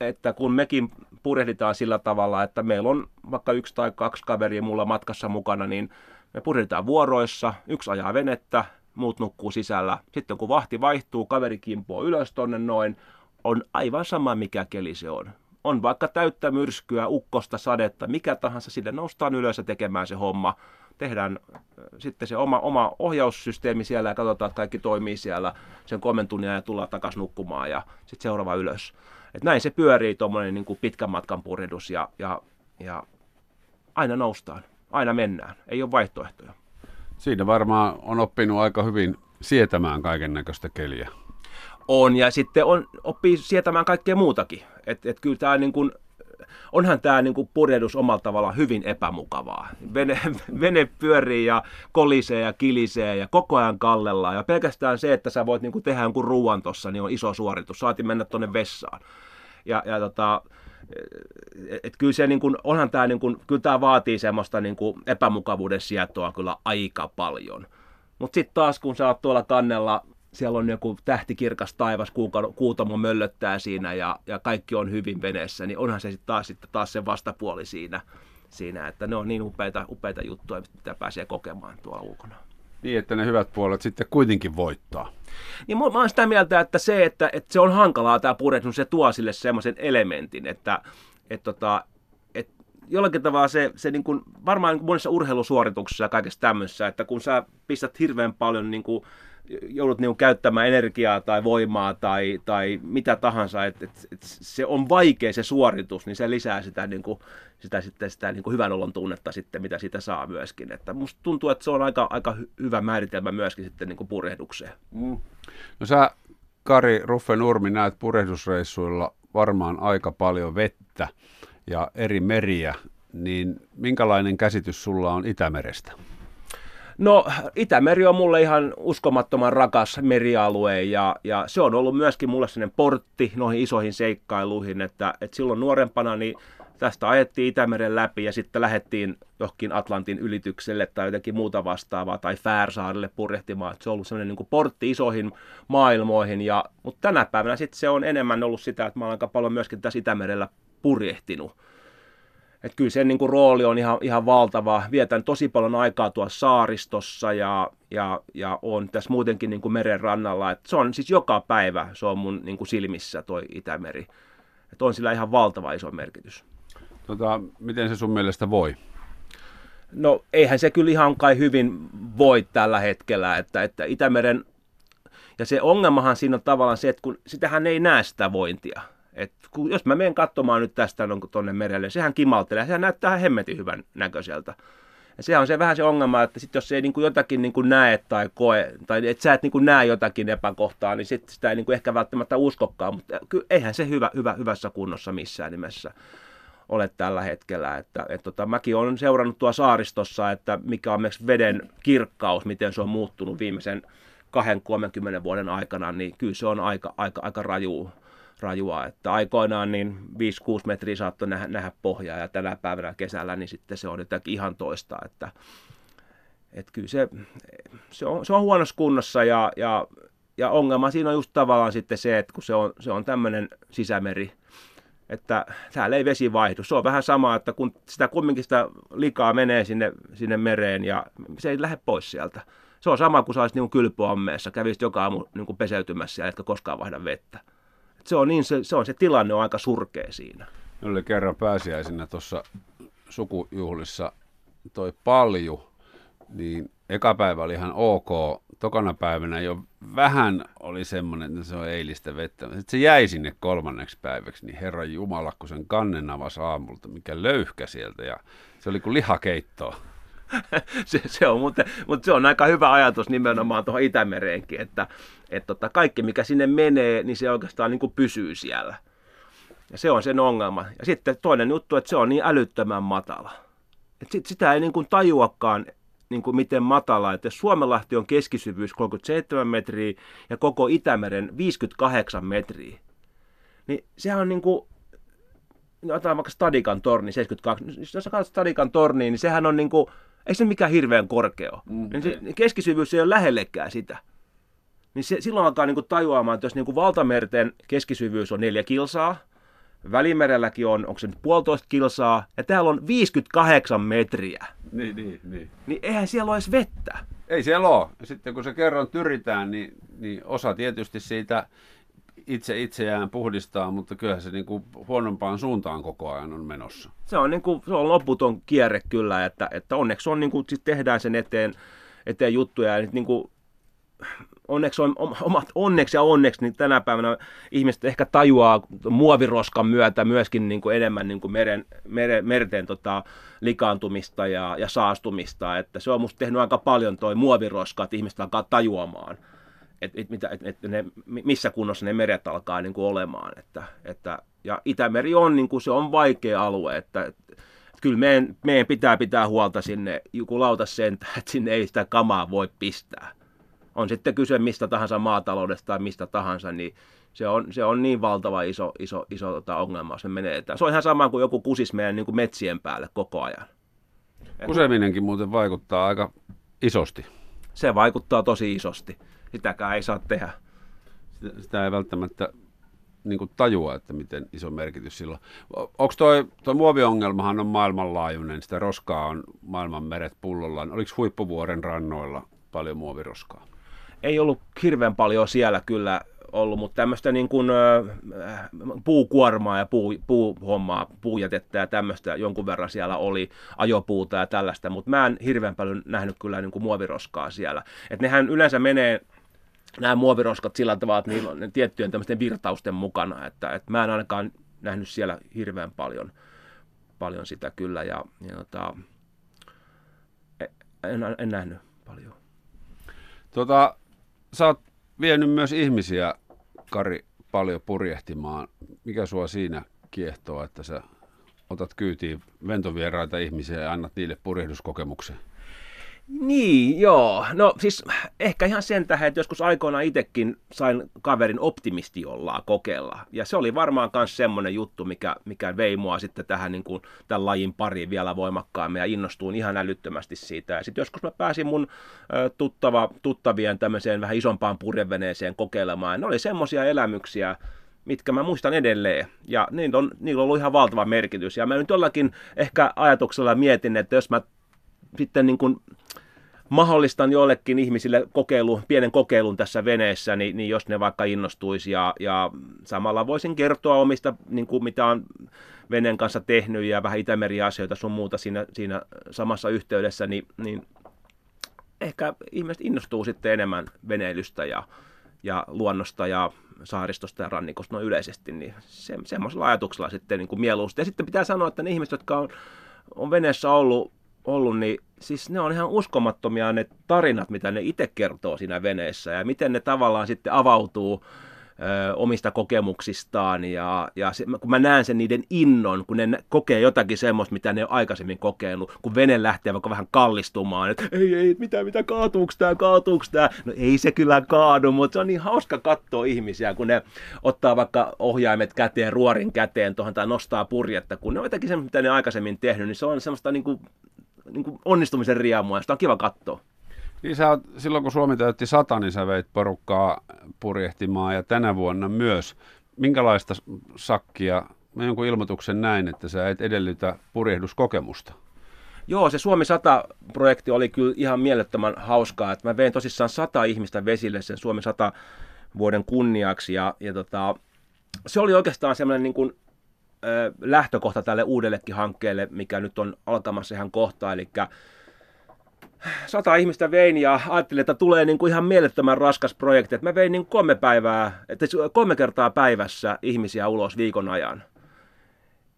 että kun mekin purehditaan sillä tavalla, että meillä on vaikka yksi tai kaksi kaveria mulla matkassa mukana, niin me purehditaan vuoroissa, yksi ajaa venettä, muut nukkuu sisällä. Sitten kun vahti vaihtuu, kaveri kimpoo ylös tonne noin, on aivan sama mikä keli se on. On vaikka täyttä myrskyä, ukkosta, sadetta, mikä tahansa, sille noustaan ylös ja tekemään se homma. Tehdään sitten se oma, oma ohjaussysteemi siellä ja katsotaan, että kaikki toimii siellä sen kolmen tunnin ja tullaan takaisin nukkumaan ja sitten seuraava ylös. Et näin se pyörii tuommoinen niin pitkän matkan purjehdus ja, ja, ja aina noustaan, aina mennään, ei ole vaihtoehtoja. Siinä varmaan on oppinut aika hyvin sietämään kaiken näköistä keliä. On, ja sitten on, oppii sietämään kaikkea muutakin. Et, et kyllä tämä niin kuin, onhan tämä niin kuin purjehdus omalla tavallaan hyvin epämukavaa. Vene, vene pyörii ja kolisee ja kilisee ja koko ajan kallellaan. Ja pelkästään se, että sä voit niin kuin tehdä jonkun ruuan tuossa, niin on iso suoritus. Saati mennä tuonne vessaan. Ja, ja tota, et kyllä se niin kuin, onhan tämä, niin kuin, kyllä tämä vaatii semmoista niin kuin epämukavuuden sietoa kyllä aika paljon. Mutta sitten taas kun sä oot tuolla kannella, siellä on joku tähtikirkas taivas, kuutamo möllöttää siinä ja, ja kaikki on hyvin veneessä, niin onhan se sitten taas, sitten taas se vastapuoli siinä, siinä, että ne on niin upeita, upeita juttuja, mitä pääsee kokemaan tuolla ulkona. Niin, että ne hyvät puolet sitten kuitenkin voittaa. Niin mä oon sitä mieltä, että se, että, että se on hankalaa tämä purjehdus, se tuo sille semmoisen elementin, että, että, tota, että jollakin tavalla se, se niin kuin, varmaan niin monissa urheilusuorituksissa ja kaikessa tämmöisessä, että kun sä pistät hirveän paljon niin kuin, joudut niin käyttämään energiaa tai voimaa tai, tai mitä tahansa, että et, et se on vaikea se suoritus, niin se lisää sitä, niin kuin, sitä, sitten, sitä niin kuin hyvän olon tunnetta sitten, mitä siitä saa myöskin. Että musta tuntuu, että se on aika, aika hyvä määritelmä myöskin sitten niin kuin purjehdukseen. Mm. No sä, Kari Ruffe Nurmi, näet purjehdusreissuilla varmaan aika paljon vettä ja eri meriä, niin minkälainen käsitys sulla on Itämerestä? No Itämeri on mulle ihan uskomattoman rakas merialue ja, ja se on ollut myöskin mulle sellainen portti noihin isoihin seikkailuihin, että, että silloin nuorempana niin tästä ajettiin Itämeren läpi ja sitten lähdettiin johonkin Atlantin ylitykselle tai jotenkin muuta vastaavaa tai Färsaarille purjehtimaan. Se on ollut sellainen niin portti isoihin maailmoihin, ja, mutta tänä päivänä sitten se on enemmän ollut sitä, että mä olen aika paljon myöskin tässä Itämerellä purjehtinut. Että kyllä sen niin kuin, rooli on ihan, ihan valtava. Vietän tosi paljon aikaa tuossa saaristossa ja, ja, ja on tässä muutenkin niin kuin meren rannalla. Et se on siis joka päivä, se on mun niin kuin silmissä toi Itämeri. Et on sillä ihan valtava iso merkitys. Tota, miten se sun mielestä voi? No eihän se kyllä ihan kai hyvin voi tällä hetkellä, että, että Itämeren, ja se ongelmahan siinä on tavallaan se, että kun sitähän ei näe sitä vointia. Et kun, jos mä menen katsomaan nyt tästä tuonne merelle, sehän kimaltelee, sehän näyttää hemmetin hyvän näköiseltä. Ja se on se vähän se ongelma, että sit jos ei niin kuin jotakin niin kuin näe tai koe, tai että sä et niin kuin näe jotakin epäkohtaa, niin sit sitä ei niin kuin ehkä välttämättä uskokkaan, mutta kyllä, eihän se hyvä, hyvä, hyvässä kunnossa missään nimessä ole tällä hetkellä. Että, et tota, mäkin olen seurannut tuo saaristossa, että mikä on myös veden kirkkaus, miten se on muuttunut viimeisen 20-30 vuoden aikana, niin kyllä se on aika, aika, aika raju, rajua. Että aikoinaan niin 5-6 metriä saattoi nähdä, nähdä pohjaa ja tänä päivänä kesällä niin sitten se on jotakin ihan toista. Että, että kyllä se, se, on, se on huonossa kunnossa ja, ja, ja ongelma siinä on just tavallaan sitten se, että kun se on, se on tämmöinen sisämeri, että täällä ei vesi vaihdu. Se on vähän sama, että kun sitä kumminkin sitä likaa menee sinne, sinne mereen ja se ei lähde pois sieltä. Se on sama kuin sä olisit niin kylpyammeessa, kävisit joka aamu niin peseytymässä ja etkä koskaan vaihda vettä se on, niin, se, se on se tilanne on aika surkea siinä. Oli kerran pääsiäisenä tuossa sukujuhlissa toi palju, niin eka päivä oli ihan ok. Tokana päivänä jo vähän oli semmoinen, että se on eilistä vettä. Sitten se jäi sinne kolmanneksi päiväksi, niin Herran Jumala, kun sen kannen avasi aamulta, mikä löyhkä sieltä ja se oli kuin lihakeittoa. se, se on, mutta, mutta se on aika hyvä ajatus nimenomaan tuohon Itämereenkin, että, että tota, kaikki mikä sinne menee, niin se oikeastaan niin kuin pysyy siellä. Ja se on sen ongelma. Ja sitten toinen juttu, että se on niin älyttömän matala. Et sit, sitä ei niin kuin tajuakaan, niin kuin miten matala. Että jos Suomenlahti on keskisyvyys 37 metriä ja koko Itämeren 58 metriä, niin sehän on niin kuin, no otetaan vaikka Stadikan torni 72, jos sä katsot Stadikan torniin, niin sehän on niin kuin ei se mikään hirveän korkea Mm, niin se keskisyvyys ei ole lähellekään sitä. Niin se, silloin alkaa niin kuin tajuamaan, että jos niin kuin valtamerten keskisyvyys on neljä kilsaa, Välimerelläkin on, onko se nyt puolitoista kilsaa, ja täällä on 58 metriä. Niin, niin, niin. Niin eihän siellä ole edes vettä. Ei siellä ole. Sitten kun se kerran tyritään, niin, niin osa tietysti siitä itse itseään puhdistaa, mutta kyllähän se niin kuin huonompaan suuntaan koko ajan on menossa. Se on, niin kuin, se on loputon kierre kyllä, että, että onneksi on, niin kuin, sit tehdään sen eteen, eteen juttuja. Ja niin kuin, onneksi, on, omat, onneksi ja onneksi niin tänä päivänä ihmiset ehkä tajuaa muoviroskan myötä myöskin niin kuin enemmän niin kuin meren, meren, merten tota, likaantumista ja, ja saastumista. Että se on musta tehnyt aika paljon toi muoviroska, että ihmiset alkaa tajuamaan että et, et, et, et ne, missä kunnossa ne meret alkaa niin kuin olemaan. Että, että, ja Itämeri on, niin kuin, se on vaikea alue, että, että kyllä meidän, meidän pitää pitää huolta sinne lauta sen, että sinne ei sitä kamaa voi pistää. On sitten kyse mistä tahansa maataloudesta tai mistä tahansa, niin se on, se on niin valtava iso, iso, iso tota ongelma, jos se menee. Se on ihan sama kuin joku kusis meidän niin kuin metsien päälle koko ajan. Kuseminenkin muuten vaikuttaa aika isosti. Se vaikuttaa tosi isosti sitäkään ei saa tehdä. Sitä, sitä ei välttämättä niin kuin tajua, että miten iso merkitys sillä on. Onko toi, toi muoviongelmahan on maailmanlaajuinen, sitä roskaa on maailman meret pullollaan. Oliko huippuvuoren rannoilla paljon muoviroskaa? Ei ollut hirveän paljon siellä kyllä ollut, mutta tämmöistä niin kuin, äh, puukuormaa ja puu, puuhommaa, puujätettä ja tämmöistä jonkun verran siellä oli, ajopuuta ja tällaista, mutta mä en hirveän paljon nähnyt kyllä niin kuin muoviroskaa siellä. Et nehän yleensä menee nämä muoviroskat sillä tavalla, että niillä on tiettyjen tämmöisten virtausten mukana, että, että mä en ainakaan nähnyt siellä hirveän paljon, paljon sitä kyllä ja, ja tota, en, en nähnyt paljon. Tota, sä oot vienyt myös ihmisiä, Kari, paljon purjehtimaan. Mikä sua siinä kiehtoo, että sä otat kyytiin ventovieraita ihmisiä ja annat niille purjehduskokemuksen? Niin, joo. No siis ehkä ihan sen tähän, että joskus aikoinaan itsekin sain kaverin optimistiollaan kokeilla. Ja se oli varmaan myös semmoinen juttu, mikä, mikä vei mua sitten tähän niin kuin, tämän lajin pariin vielä voimakkaammin ja innostuin ihan älyttömästi siitä. Ja sitten joskus mä pääsin mun ö, tuttava, tuttavien tämmöiseen vähän isompaan purjeveneeseen kokeilemaan. Ne oli semmoisia elämyksiä, mitkä mä muistan edelleen. Ja niillä on, niillä on ollut ihan valtava merkitys. Ja mä nyt jollakin ehkä ajatuksella mietin, että jos mä sitten niin kuin mahdollistan joillekin ihmisille kokeilu, pienen kokeilun tässä veneessä, niin, niin jos ne vaikka innostuisi ja, ja samalla voisin kertoa omista, niin kuin mitä on veneen kanssa tehnyt ja vähän Itämeri-asioita sun muuta siinä, siinä samassa yhteydessä, niin, niin ehkä ihmiset innostuu sitten enemmän veneilystä ja, ja luonnosta ja saaristosta ja rannikosta noin yleisesti, niin se, semmoisella ajatuksella sitten niin kuin mieluusti. Ja sitten pitää sanoa, että ne ihmiset, jotka on, on veneessä ollut, ollut, niin siis ne on ihan uskomattomia ne tarinat, mitä ne itse kertoo siinä veneessä ja miten ne tavallaan sitten avautuu ö, omista kokemuksistaan ja, ja se, kun mä näen sen niiden innon, kun ne kokee jotakin semmoista, mitä ne on aikaisemmin kokenut, kun vene lähtee vaikka vähän kallistumaan, että ei, ei, mitä, mitä, kaatuuks tää, kaatuuks tää? No ei se kyllä kaadu, mutta se on niin hauska katsoa ihmisiä, kun ne ottaa vaikka ohjaimet käteen, ruorin käteen tuohon tai nostaa purjetta, kun ne on jotakin semmoista, mitä ne on aikaisemmin tehnyt, niin se on semmoista niin kuin, niin kuin onnistumisen riemua, ja sitä on kiva katsoa. Niin sä silloin kun Suomi täytti sata, niin sä veit porukkaa purjehtimaan ja tänä vuonna myös. Minkälaista sakkia, mä jonkun ilmoituksen näin, että sä et edellytä purjehduskokemusta? Joo, se Suomi 100-projekti oli kyllä ihan mielettömän hauskaa. Että mä vein tosissaan sata ihmistä vesille sen Suomi 100 vuoden kunniaksi. Ja, ja tota, se oli oikeastaan semmoinen niin kuin, lähtökohta tälle uudellekin hankkeelle, mikä nyt on alkamassa ihan kohta. Eli sata ihmistä vein ja ajattelin, että tulee niin kuin ihan mielettömän raskas projekti. Että mä vein niin kolme päivää, että kolme kertaa päivässä ihmisiä ulos viikon ajan.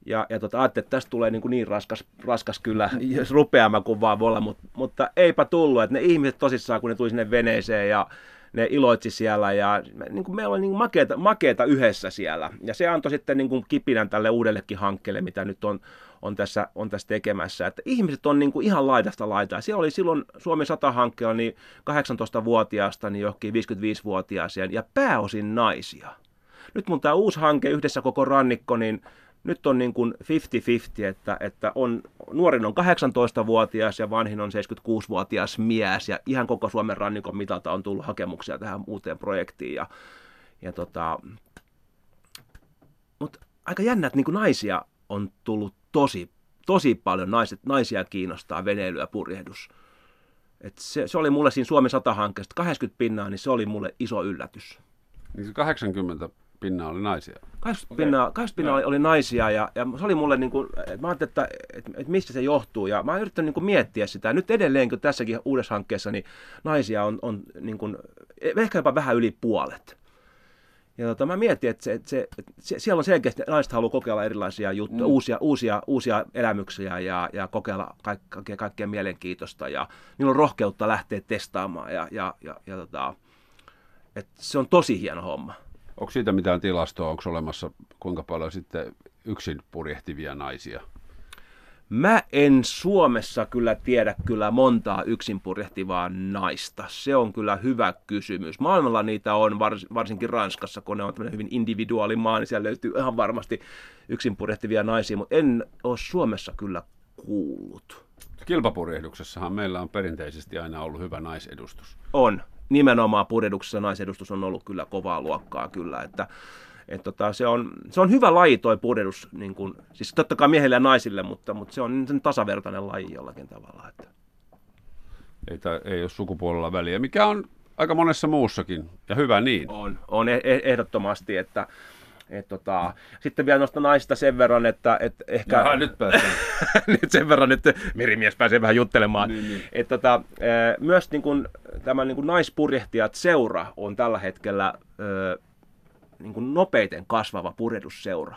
Ja, ja tota, ajattelin, että tästä tulee niin, kuin niin raskas, raskas kyllä, jos rupeama kuin vaan voi olla, mutta, mutta eipä tullut. Että ne ihmiset tosissaan, kun ne tuli sinne veneeseen ja ne iloitsi siellä ja niin kuin meillä oli niin makeeta, makeeta yhdessä siellä. Ja se antoi sitten niin kuin kipinän tälle uudellekin hankkeelle, mitä nyt on on tässä, on tässä tekemässä. Että ihmiset on niin kuin ihan laidasta laitaa. Siellä oli silloin Suomi 100-hankkeella niin 18-vuotiaasta niin johonkin 55-vuotiaaseen ja pääosin naisia. Nyt mun tämä uusi hanke yhdessä koko rannikko, niin nyt on niin kuin 50-50, että, että on, nuorin on 18-vuotias ja vanhin on 76-vuotias mies ja ihan koko Suomen rannikon mitalta on tullut hakemuksia tähän uuteen projektiin. Ja, ja tota, mutta aika jännä, että niin kuin naisia on tullut tosi, tosi paljon naiset, naisia kiinnostaa veneily ja purjehdus. Et se, se, oli mulle siinä Suomen 100-hankkeesta 80 pinnaa, niin se oli mulle iso yllätys. Niin se 80 pinnaa oli naisia? 80 okay. pinnaa, 80 pinnaa oli, oli naisia ja, ja se oli mulle niin kuin, että mä ajattelin, että, että, että mistä se johtuu ja mä oon yrittänyt niin kuin miettiä sitä. Nyt edelleen, kun tässäkin uudessa hankkeessa, niin naisia on, on niin kuin, ehkä jopa vähän yli puolet. Ja tota, mä mietin, että, se, että, se, että siellä on selkeästi, että naiset haluaa kokeilla erilaisia juttuja, mm. uusia, uusia, uusia elämyksiä ja, ja kokeilla kaikkea, kaikkea mielenkiintoista. Ja niillä on rohkeutta lähteä testaamaan. Ja, ja, ja, ja tota, että se on tosi hieno homma. Onko siitä mitään tilastoa? Onko olemassa kuinka paljon sitten yksin purjehtivia naisia? Mä en Suomessa kyllä tiedä kyllä montaa yksin purjehtivaa naista. Se on kyllä hyvä kysymys. Maailmalla niitä on, vars, varsinkin Ranskassa, kun ne on hyvin individuaalimaa, niin siellä löytyy ihan varmasti yksin purjehtivia naisia, mutta en ole Suomessa kyllä kuullut. Kilpapurjehduksessahan meillä on perinteisesti aina ollut hyvä naisedustus. On. Nimenomaan purjehduksessa naisedustus on ollut kyllä kovaa luokkaa kyllä, että et tota, se, on, se on hyvä laji toi purjehdus, niin kun, siis totta kai miehille ja naisille, mutta, mutta se on sen tasavertainen laji jollakin tavalla. Että. Ei, ta, ei ole sukupuolella väliä, mikä on aika monessa muussakin, ja hyvä niin. On, on e-, e- ehdottomasti, että et tota, sitten vielä noista naisista sen verran, että et ehkä... Jaha, nyt päästään. nyt sen verran, että merimies pääsee vähän juttelemaan. Niin, niin. Et tota, myös niin kun, tämä niin kun naispurjehtijat seura on tällä hetkellä niin kuin nopeiten kasvava purjehdusseura.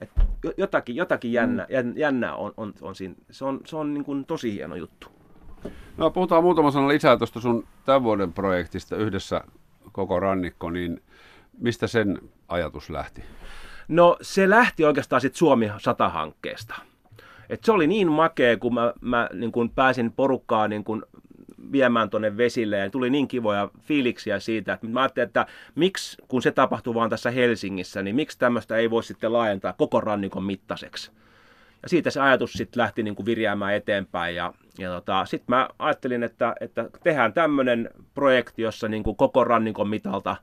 Et jotakin, jotakin jännä, mm. jännää on, on, on siinä. Se on, se on niin kuin tosi hieno juttu. No puhutaan muutama sana lisää tuosta sun tämän vuoden projektista yhdessä koko rannikko, niin mistä sen ajatus lähti? No se lähti oikeastaan sitten Suomi 100-hankkeesta. Et se oli niin makea, kun mä, mä niin kun pääsin porukkaa niin kun viemään tuonne vesille ja tuli niin kivoja fiiliksiä siitä, että mä ajattelin, että miksi, kun se tapahtuu vaan tässä Helsingissä, niin miksi tämmöistä ei voi sitten laajentaa koko rannikon mittaiseksi. Ja siitä se ajatus sitten lähti niin kuin virjäämään eteenpäin ja, ja tota, sitten mä ajattelin, että, että tehdään tämmöinen projekti, jossa niin kuin koko rannikon mitalta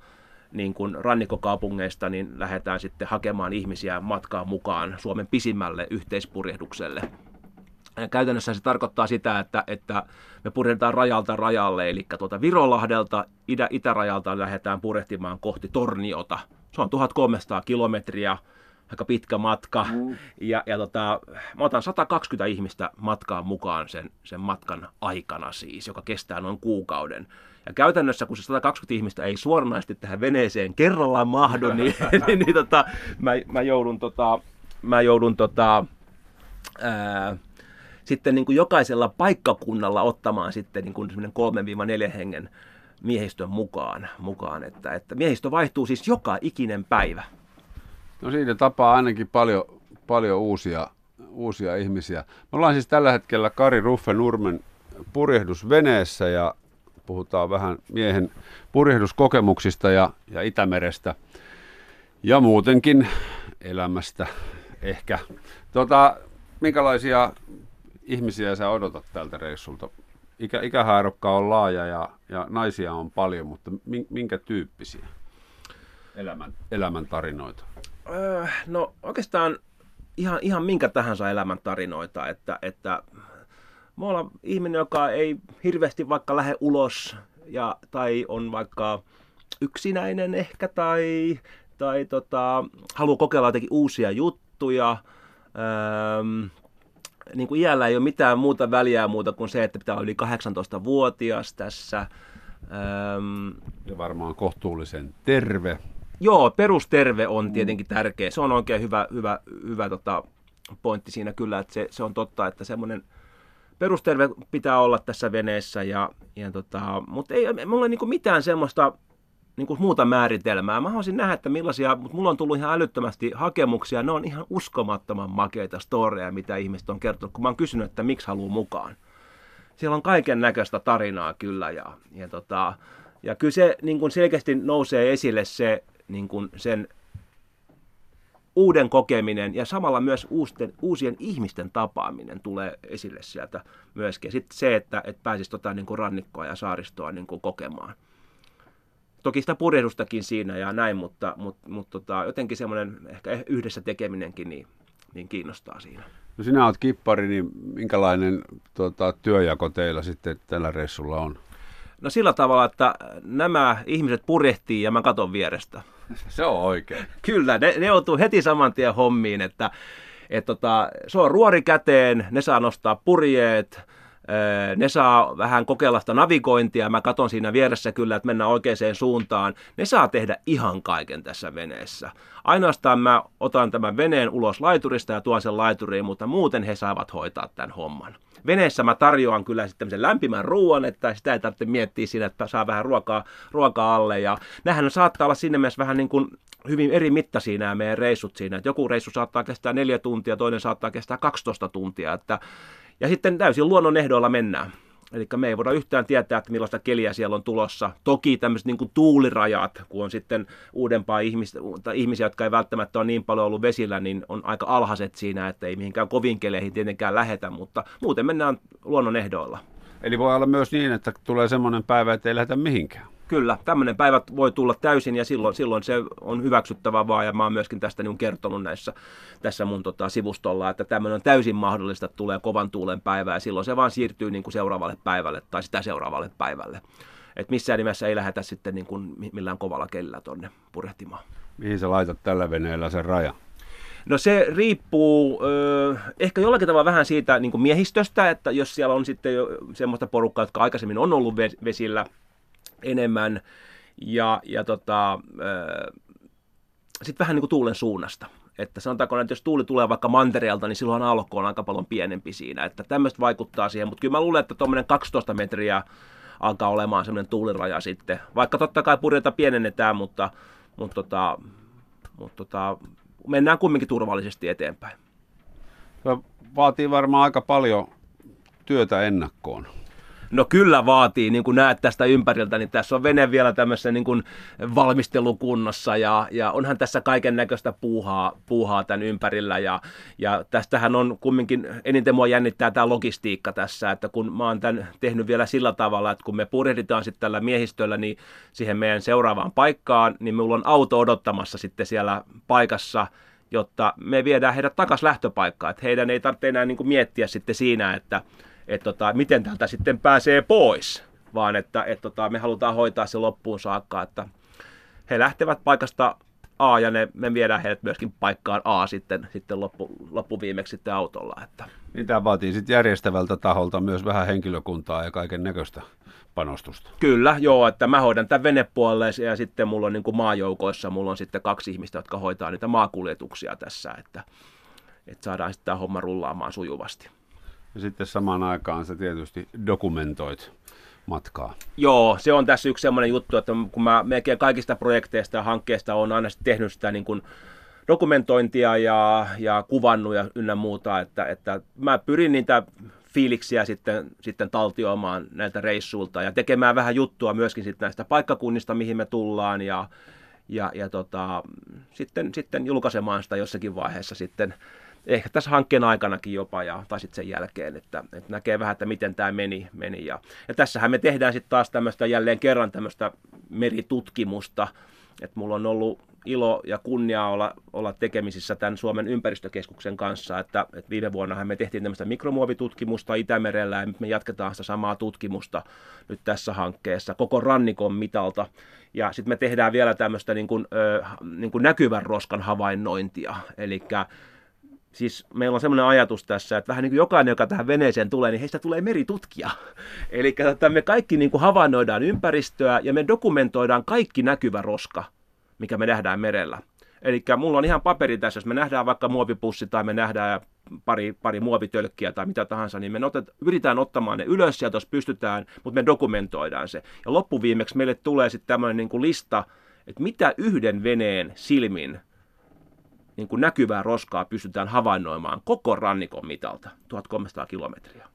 niin kuin rannikkokaupungeista niin lähdetään sitten hakemaan ihmisiä matkaan mukaan Suomen pisimmälle yhteispurjehdukselle. Käytännössä se tarkoittaa sitä, että, että me purjehditaan rajalta rajalle, eli tuota Virolahdelta itä, itärajalta lähdetään purjehtimaan kohti Torniota. Se on 1300 kilometriä aika pitkä matka. Mm. Ja, ja tota, mä otan 120 ihmistä matkaan mukaan sen, sen matkan aikana siis, joka kestää noin kuukauden. Ja käytännössä, kun se 120 ihmistä ei suoranaisesti tähän veneeseen kerrallaan mahdu, niin, niin, niin tota, mä, mä joudun, tota, mä joudun tota, ää, sitten niin kuin jokaisella paikkakunnalla ottamaan sitten niin kuin 3-4 hengen miehistön mukaan, mukaan että, että miehistö vaihtuu siis joka ikinen päivä. No siinä tapaa ainakin paljon, paljon uusia, uusia ihmisiä. Me ollaan siis tällä hetkellä Kari Ruffe Nurmen purjehdusveneessä ja puhutaan vähän miehen purjehduskokemuksista ja, ja Itämerestä ja muutenkin elämästä ehkä. Tota, minkälaisia ihmisiä sä odotat tältä reissulta? Ikä, ikähaarukka on laaja ja, ja naisia on paljon, mutta minkä tyyppisiä elämän, elämän tarinoita? Öö, no oikeastaan ihan, ihan minkä tahansa elämän tarinoita, että, että mä olen ihminen, joka ei hirveästi vaikka lähde ulos ja, tai on vaikka yksinäinen ehkä tai, tai tota, haluaa kokeilla jotenkin uusia juttuja. Öö, niin kuin iällä ei ole mitään muuta väliä muuta kuin se, että pitää olla yli 18-vuotias tässä. Öm, ja varmaan kohtuullisen terve. Joo, perusterve on tietenkin tärkeä. Se on oikein hyvä, hyvä, hyvä tota, pointti siinä kyllä, että se, se on totta, että semmoinen perusterve pitää olla tässä veneessä, ja, ja tota, mutta ei mulla niin mitään semmoista niin kuin muuta määritelmää. Mä haluaisin nähdä, että millaisia, mutta mulla on tullut ihan älyttömästi hakemuksia. Ne on ihan uskomattoman makeita storeja, mitä ihmiset on kertonut, kun mä oon kysynyt, että miksi haluaa mukaan. Siellä on kaiken näköistä tarinaa kyllä ja, ja, tota, ja kyllä se niin kuin selkeästi nousee esille se niin kuin sen uuden kokeminen ja samalla myös uusien, uusien ihmisten tapaaminen tulee esille sieltä myöskin. Sitten se, että, että pääsisi tota, niin kuin rannikkoa ja saaristoa niin kuin kokemaan. Toki sitä purjehdustakin siinä ja näin, mutta, mutta, mutta tota, jotenkin semmoinen ehkä yhdessä tekeminenkin niin, niin kiinnostaa siinä. No sinä olet kippari, niin minkälainen tuota, työjako teillä sitten tällä reissulla on? No sillä tavalla, että nämä ihmiset purjehtii ja mä katon vierestä. Se on oikein. Kyllä, ne, ne joutuu heti saman tien hommiin, että et tota, se on ruori käteen, ne saa nostaa purjeet, ne saa vähän kokeilla sitä navigointia, mä katson siinä vieressä kyllä, että mennään oikeaan suuntaan. Ne saa tehdä ihan kaiken tässä veneessä. Ainoastaan mä otan tämän veneen ulos laiturista ja tuon sen laituriin, mutta muuten he saavat hoitaa tämän homman. Veneessä mä tarjoan kyllä sitten sen lämpimän ruoan, että sitä ei tarvitse miettiä siinä, että saa vähän ruokaa, ruokaa alle. Ja nämähän saattaa olla sinne mielessä vähän niin kuin hyvin eri mittaisia nämä meidän reissut siinä. Että joku reissu saattaa kestää neljä tuntia, toinen saattaa kestää 12 tuntia. Että ja sitten täysin luonnon ehdoilla mennään. Eli me ei voida yhtään tietää, että millaista keliä siellä on tulossa. Toki tämmöiset niin tuulirajat, kun on sitten uudempaa ihmistä, ihmisiä, jotka ei välttämättä ole niin paljon ollut vesillä, niin on aika alhaiset siinä, että ei mihinkään kovin keleihin tietenkään lähetä, mutta muuten mennään luonnon ehdoilla. Eli voi olla myös niin, että tulee semmoinen päivä, että ei lähdetä mihinkään. Kyllä, tämmöinen päivä voi tulla täysin ja silloin, silloin se on hyväksyttävää vaan ja mä oon myöskin tästä niin kertonut näissä, tässä mun tota, sivustolla, että tämmöinen on täysin mahdollista, että tulee kovan tuulen päivä ja silloin se vaan siirtyy niin kuin seuraavalle päivälle tai sitä seuraavalle päivälle. Et missään nimessä ei lähdetä sitten niin kuin millään kovalla kellä tonne purehtimaan. Mihin sä laitat tällä veneellä sen raja? No se riippuu ö, ehkä jollakin tavalla vähän siitä niin kuin miehistöstä, että jos siellä on sitten jo semmoista porukkaa, jotka aikaisemmin on ollut vesillä – enemmän ja, ja tota, sitten vähän niin kuin tuulen suunnasta. Että sanotaanko, että jos tuuli tulee vaikka mantereelta, niin silloin aallokko on aika paljon pienempi siinä. Että tämmöistä vaikuttaa siihen, mutta kyllä mä luulen, että tuommoinen 12 metriä alkaa olemaan semmoinen tuuliraja sitten. Vaikka totta kai purjeta pienennetään, mutta, mutta, tota, mutta tota, mennään kumminkin turvallisesti eteenpäin. Vaatii varmaan aika paljon työtä ennakkoon. No kyllä vaatii, niin kuin näet tästä ympäriltä, niin tässä on vene vielä tämmöisessä niin kuin valmistelukunnossa ja, ja onhan tässä kaiken näköistä puuhaa, puuhaa tämän ympärillä ja, ja tästähän on kumminkin, eniten mua jännittää tämä logistiikka tässä, että kun mä oon tämän tehnyt vielä sillä tavalla, että kun me purjehditaan sitten tällä miehistöllä niin siihen meidän seuraavaan paikkaan, niin mulla on auto odottamassa sitten siellä paikassa, jotta me viedään heidät takaisin lähtöpaikkaan, että heidän ei tarvitse enää niin kuin miettiä sitten siinä, että että tota, miten täältä sitten pääsee pois, vaan että et tota, me halutaan hoitaa se loppuun saakka, että he lähtevät paikasta A ja ne, me viedään heidät myöskin paikkaan A sitten, sitten loppu, loppuviimeksi sitten autolla. Että. Niin tämä vaatii sitten järjestävältä taholta myös vähän henkilökuntaa ja kaiken näköistä panostusta. Kyllä, joo, että mä hoidan tämän venepuolelle ja sitten mulla on niin kuin maajoukoissa, mulla on sitten kaksi ihmistä, jotka hoitaa niitä maakuljetuksia tässä, että, että saadaan sitten tämä homma rullaamaan sujuvasti. Ja sitten samaan aikaan sä tietysti dokumentoit matkaa. Joo, se on tässä yksi semmoinen juttu, että kun mä melkein kaikista projekteista ja hankkeista on aina tehnyt sitä niin kuin dokumentointia ja, ja kuvannut ja ynnä muuta, että, että mä pyrin niitä fiiliksiä sitten, sitten taltioimaan näiltä reissuilta ja tekemään vähän juttua myöskin sitten näistä paikkakunnista, mihin me tullaan ja, ja, ja tota, sitten, sitten julkaisemaan sitä jossakin vaiheessa sitten ehkä tässä hankkeen aikanakin jopa ja, tai sitten sen jälkeen, että, että näkee vähän, että miten tämä meni. meni. Ja, ja tässähän me tehdään sitten taas tämmöistä jälleen kerran tämmöistä meritutkimusta, että mulla on ollut ilo ja kunnia olla, olla tekemisissä tämän Suomen ympäristökeskuksen kanssa, että, että viime vuonna me tehtiin tämmöistä mikromuovitutkimusta Itämerellä ja nyt me jatketaan sitä samaa tutkimusta nyt tässä hankkeessa koko rannikon mitalta. Ja sitten me tehdään vielä tämmöistä niin kuin, ö, niin kuin näkyvän roskan havainnointia, eli siis meillä on semmoinen ajatus tässä, että vähän niin kuin jokainen, joka tähän veneeseen tulee, niin heistä tulee meritutkija. Eli me kaikki niin kuin havainnoidaan ympäristöä ja me dokumentoidaan kaikki näkyvä roska, mikä me nähdään merellä. Eli mulla on ihan paperi tässä, jos me nähdään vaikka muovipussi tai me nähdään pari, pari muovitölkkiä tai mitä tahansa, niin me otet, yritetään ottamaan ne ylös sieltä, jos pystytään, mutta me dokumentoidaan se. Ja loppuviimeksi meille tulee sitten tämmöinen niin kuin lista, että mitä yhden veneen silmin niin kuin näkyvää roskaa pystytään havainnoimaan koko rannikon mitalta, 1300 kilometriä.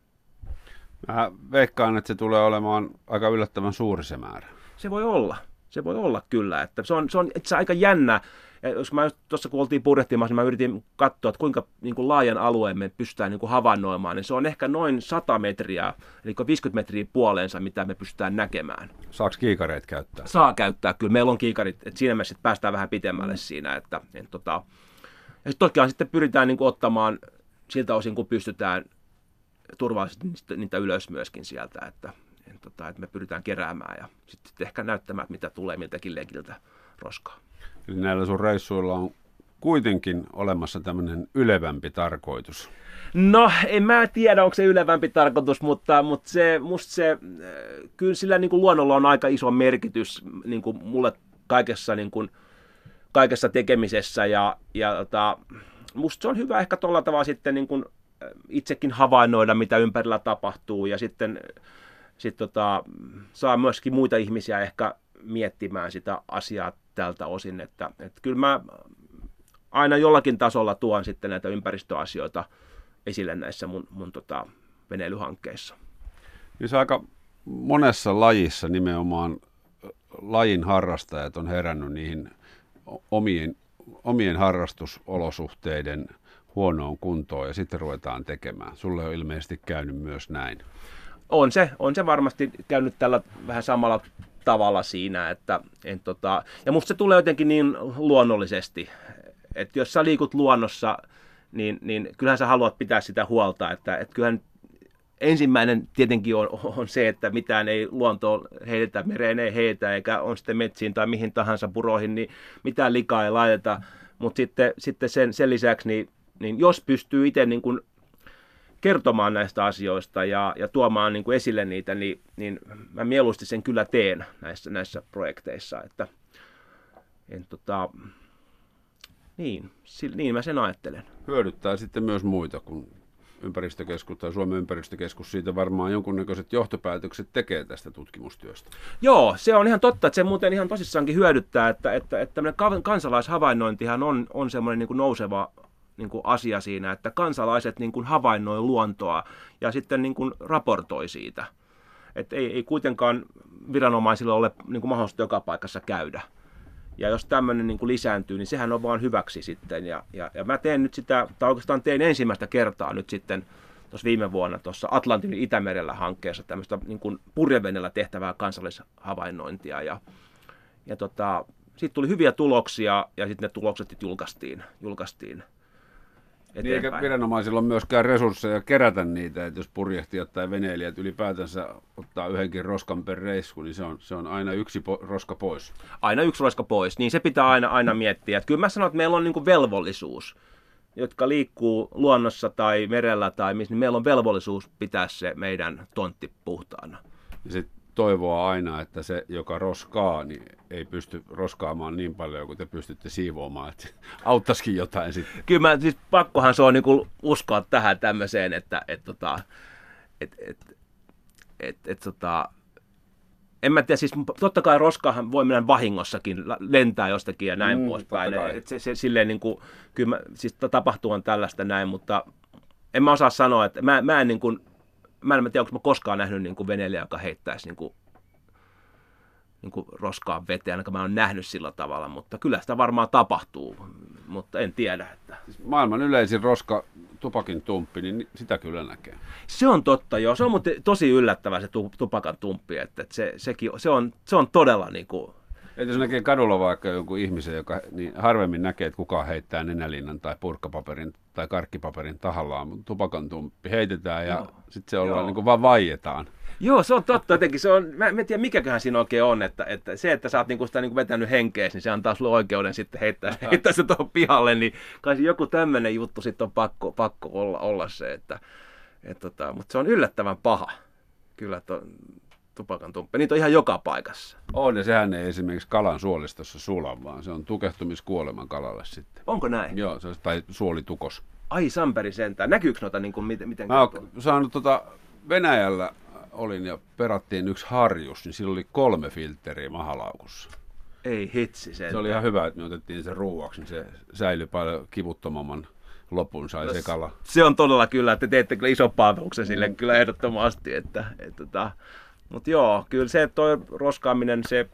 Mä veikkaan, että se tulee olemaan aika yllättävän suuri se määrä. Se voi olla. Se voi olla kyllä. Että se, on, se on itse aika jännä. Ja jos mä tuossa kun oltiin purjehtimassa, niin mä yritin katsoa, että kuinka niin kuin laajan alueen me pystytään niin kuin havainnoimaan. Niin se on ehkä noin 100 metriä, eli 50 metriä puoleensa, mitä me pystytään näkemään. Saako kiikareita käyttää? Saa käyttää, kyllä. Meillä on kiikarit, että siinä mielessä päästään vähän pitemmälle siinä. Että, että, tota, ja toki sitten pyritään niin kuin ottamaan siltä osin, kun pystytään turvallisesti niitä ylös myöskin sieltä, että, että, tota, että me pyritään keräämään ja sitten ehkä näyttämään, mitä tulee miltäkin legiltä roskaa. Eli näillä sun reissuilla on kuitenkin olemassa tämmöinen ylevämpi tarkoitus. No, en mä tiedä, onko se ylevämpi tarkoitus, mutta, mutta se, musta se, kyllä sillä niin kuin luonnolla on aika iso merkitys niin kuin mulle kaikessa niin kuin, kaikessa tekemisessä ja, ja tota, musta se on hyvä ehkä tuolla tavalla sitten niin kuin itsekin havainnoida, mitä ympärillä tapahtuu ja sitten sit tota, saa myöskin muita ihmisiä ehkä miettimään sitä asiaa tältä osin, että, että kyllä mä aina jollakin tasolla tuon sitten näitä ympäristöasioita esille näissä mun, mun tota, veneilyhankkeissa. Se aika monessa lajissa nimenomaan lajin harrastajat on herännyt niihin omien, omien harrastusolosuhteiden huonoon kuntoon ja sitten ruvetaan tekemään. Sulle on ilmeisesti käynyt myös näin. On se, on se varmasti käynyt tällä vähän samalla tavalla siinä, että en, tota, ja musta se tulee jotenkin niin luonnollisesti, että jos sä liikut luonnossa, niin, niin kyllähän sä haluat pitää sitä huolta, että, että kyllähän ensimmäinen tietenkin on, on se, että mitään ei luontoon heitetä, mereen ei heitä, eikä on sitten metsiin tai mihin tahansa puroihin, niin mitään likaa ei laiteta. Mutta sitten, sitten sen, sen lisäksi, niin, niin jos pystyy itse niin kuin kertomaan näistä asioista ja, ja tuomaan niin kuin esille niitä, niin, niin mä mieluusti sen kyllä teen näissä, näissä projekteissa. Että, en, tota, niin, niin mä sen ajattelen. Hyödyttää sitten myös muita, kun ympäristökeskus tai Suomen ympäristökeskus siitä varmaan jonkunnäköiset johtopäätökset tekee tästä tutkimustyöstä. Joo, se on ihan totta, että se muuten ihan tosissaankin hyödyttää, että, että, että tämmöinen kansalaishavainnointihan on, on semmoinen niin nouseva niin kuin asia siinä, että kansalaiset niin kuin havainnoi luontoa ja sitten niin kuin raportoi siitä. Että ei, ei kuitenkaan viranomaisilla ole niin kuin mahdollista joka paikassa käydä. Ja jos tämmöinen niin kuin lisääntyy, niin sehän on vaan hyväksi sitten. Ja, ja, ja mä teen nyt sitä, tai oikeastaan tein ensimmäistä kertaa nyt sitten tuossa viime vuonna tuossa Atlantin Itämerellä hankkeessa tämmöistä niin kuin purjevenellä tehtävää kansallishavainnointia. Ja, ja tota, siitä tuli hyviä tuloksia ja sitten ne tulokset julkaistiin, julkaistiin Niin eikä viranomaisilla ole myöskään resursseja kerätä niitä, että jos purjehtijat tai veneilijät ylipäätänsä ottaa yhdenkin roskan per reissu, niin se on, se on aina yksi po- roska pois. Aina yksi roska pois, niin se pitää aina, aina miettiä. Että kyllä mä sanon, että meillä on niin velvollisuus, jotka liikkuu luonnossa tai merellä tai missä, niin meillä on velvollisuus pitää se meidän tontti puhtaana. Ja sit toivoa aina, että se, joka roskaa, niin ei pysty roskaamaan niin paljon kuin te pystytte siivoamaan, että auttaisikin jotain sitten. Kyllä mä, siis pakkohan se on niin uskoa tähän tämmöiseen, että et, tota, et, et, et, et, tota, en mä tiedä, siis totta kai roskahan voi mennä vahingossakin, lentää jostakin ja näin mm, poispäin. Et se, se, silleen niin kuin, kyllä mä, siis tapahtuu on tällaista näin, mutta en mä osaa sanoa, että mä, mä en niin kuin, mä en tiedä, onko mä koskaan nähnyt niin kuin veneilijä, joka heittäisi niin kuin, niin kuin roskaa veteen, ainakaan mä oon nähnyt sillä tavalla, mutta kyllä sitä varmaan tapahtuu, mutta en tiedä. Että... Siis maailman yleisin roska, tupakin tumppi, niin sitä kyllä näkee. Se on totta, joo. Se on mutta tosi yllättävä se tupakan tumppi, että se, sekin, se, on, se on todella niin kuin, että jos näkee kadulla vaikka jonkun ihmisen, joka niin harvemmin näkee, että kuka heittää nenälinnan tai purkkapaperin tai karkkipaperin tahallaan, mutta tupakan tumppi heitetään ja sitten se ollaan niin kuin vaan vaietaan. Joo, se on totta jotenkin. Se on, mä, mä en tiedä mikäköhän siinä oikein on, että, että se, että sä oot niinku sitä niinku vetänyt henkeä, niin se antaa sulle oikeuden sitten heittää, heittää se tuohon pihalle, niin kai joku tämmöinen juttu sitten on pakko, pakko olla, olla se, että, et tota, mutta se on yllättävän paha. Kyllä to, tupakan tumppi. Niitä on ihan joka paikassa. On, ja sehän ei esimerkiksi kalan suolistossa sula, vaan se on tukehtumiskuoleman kalalle sitten. Onko näin? Joo, se, tai suolitukos. Ai Samperi sentään. Näkyykö noita niin kuin, miten? miten Mä oon saanut tota, Venäjällä olin ja perattiin yksi harjus, niin sillä oli kolme filtteriä mahalaukussa. Ei hitsi sen. Se oli ihan hyvä, että me otettiin sen ruuaksi, niin se säilyi paljon kivuttomamman lopun sai se kala. Se on todella kyllä, että te teette kyllä ison palveluksen sille mm. kyllä ehdottomasti. Että, että, että, tota, mutta joo, kyllä se toi roskaaminen, se,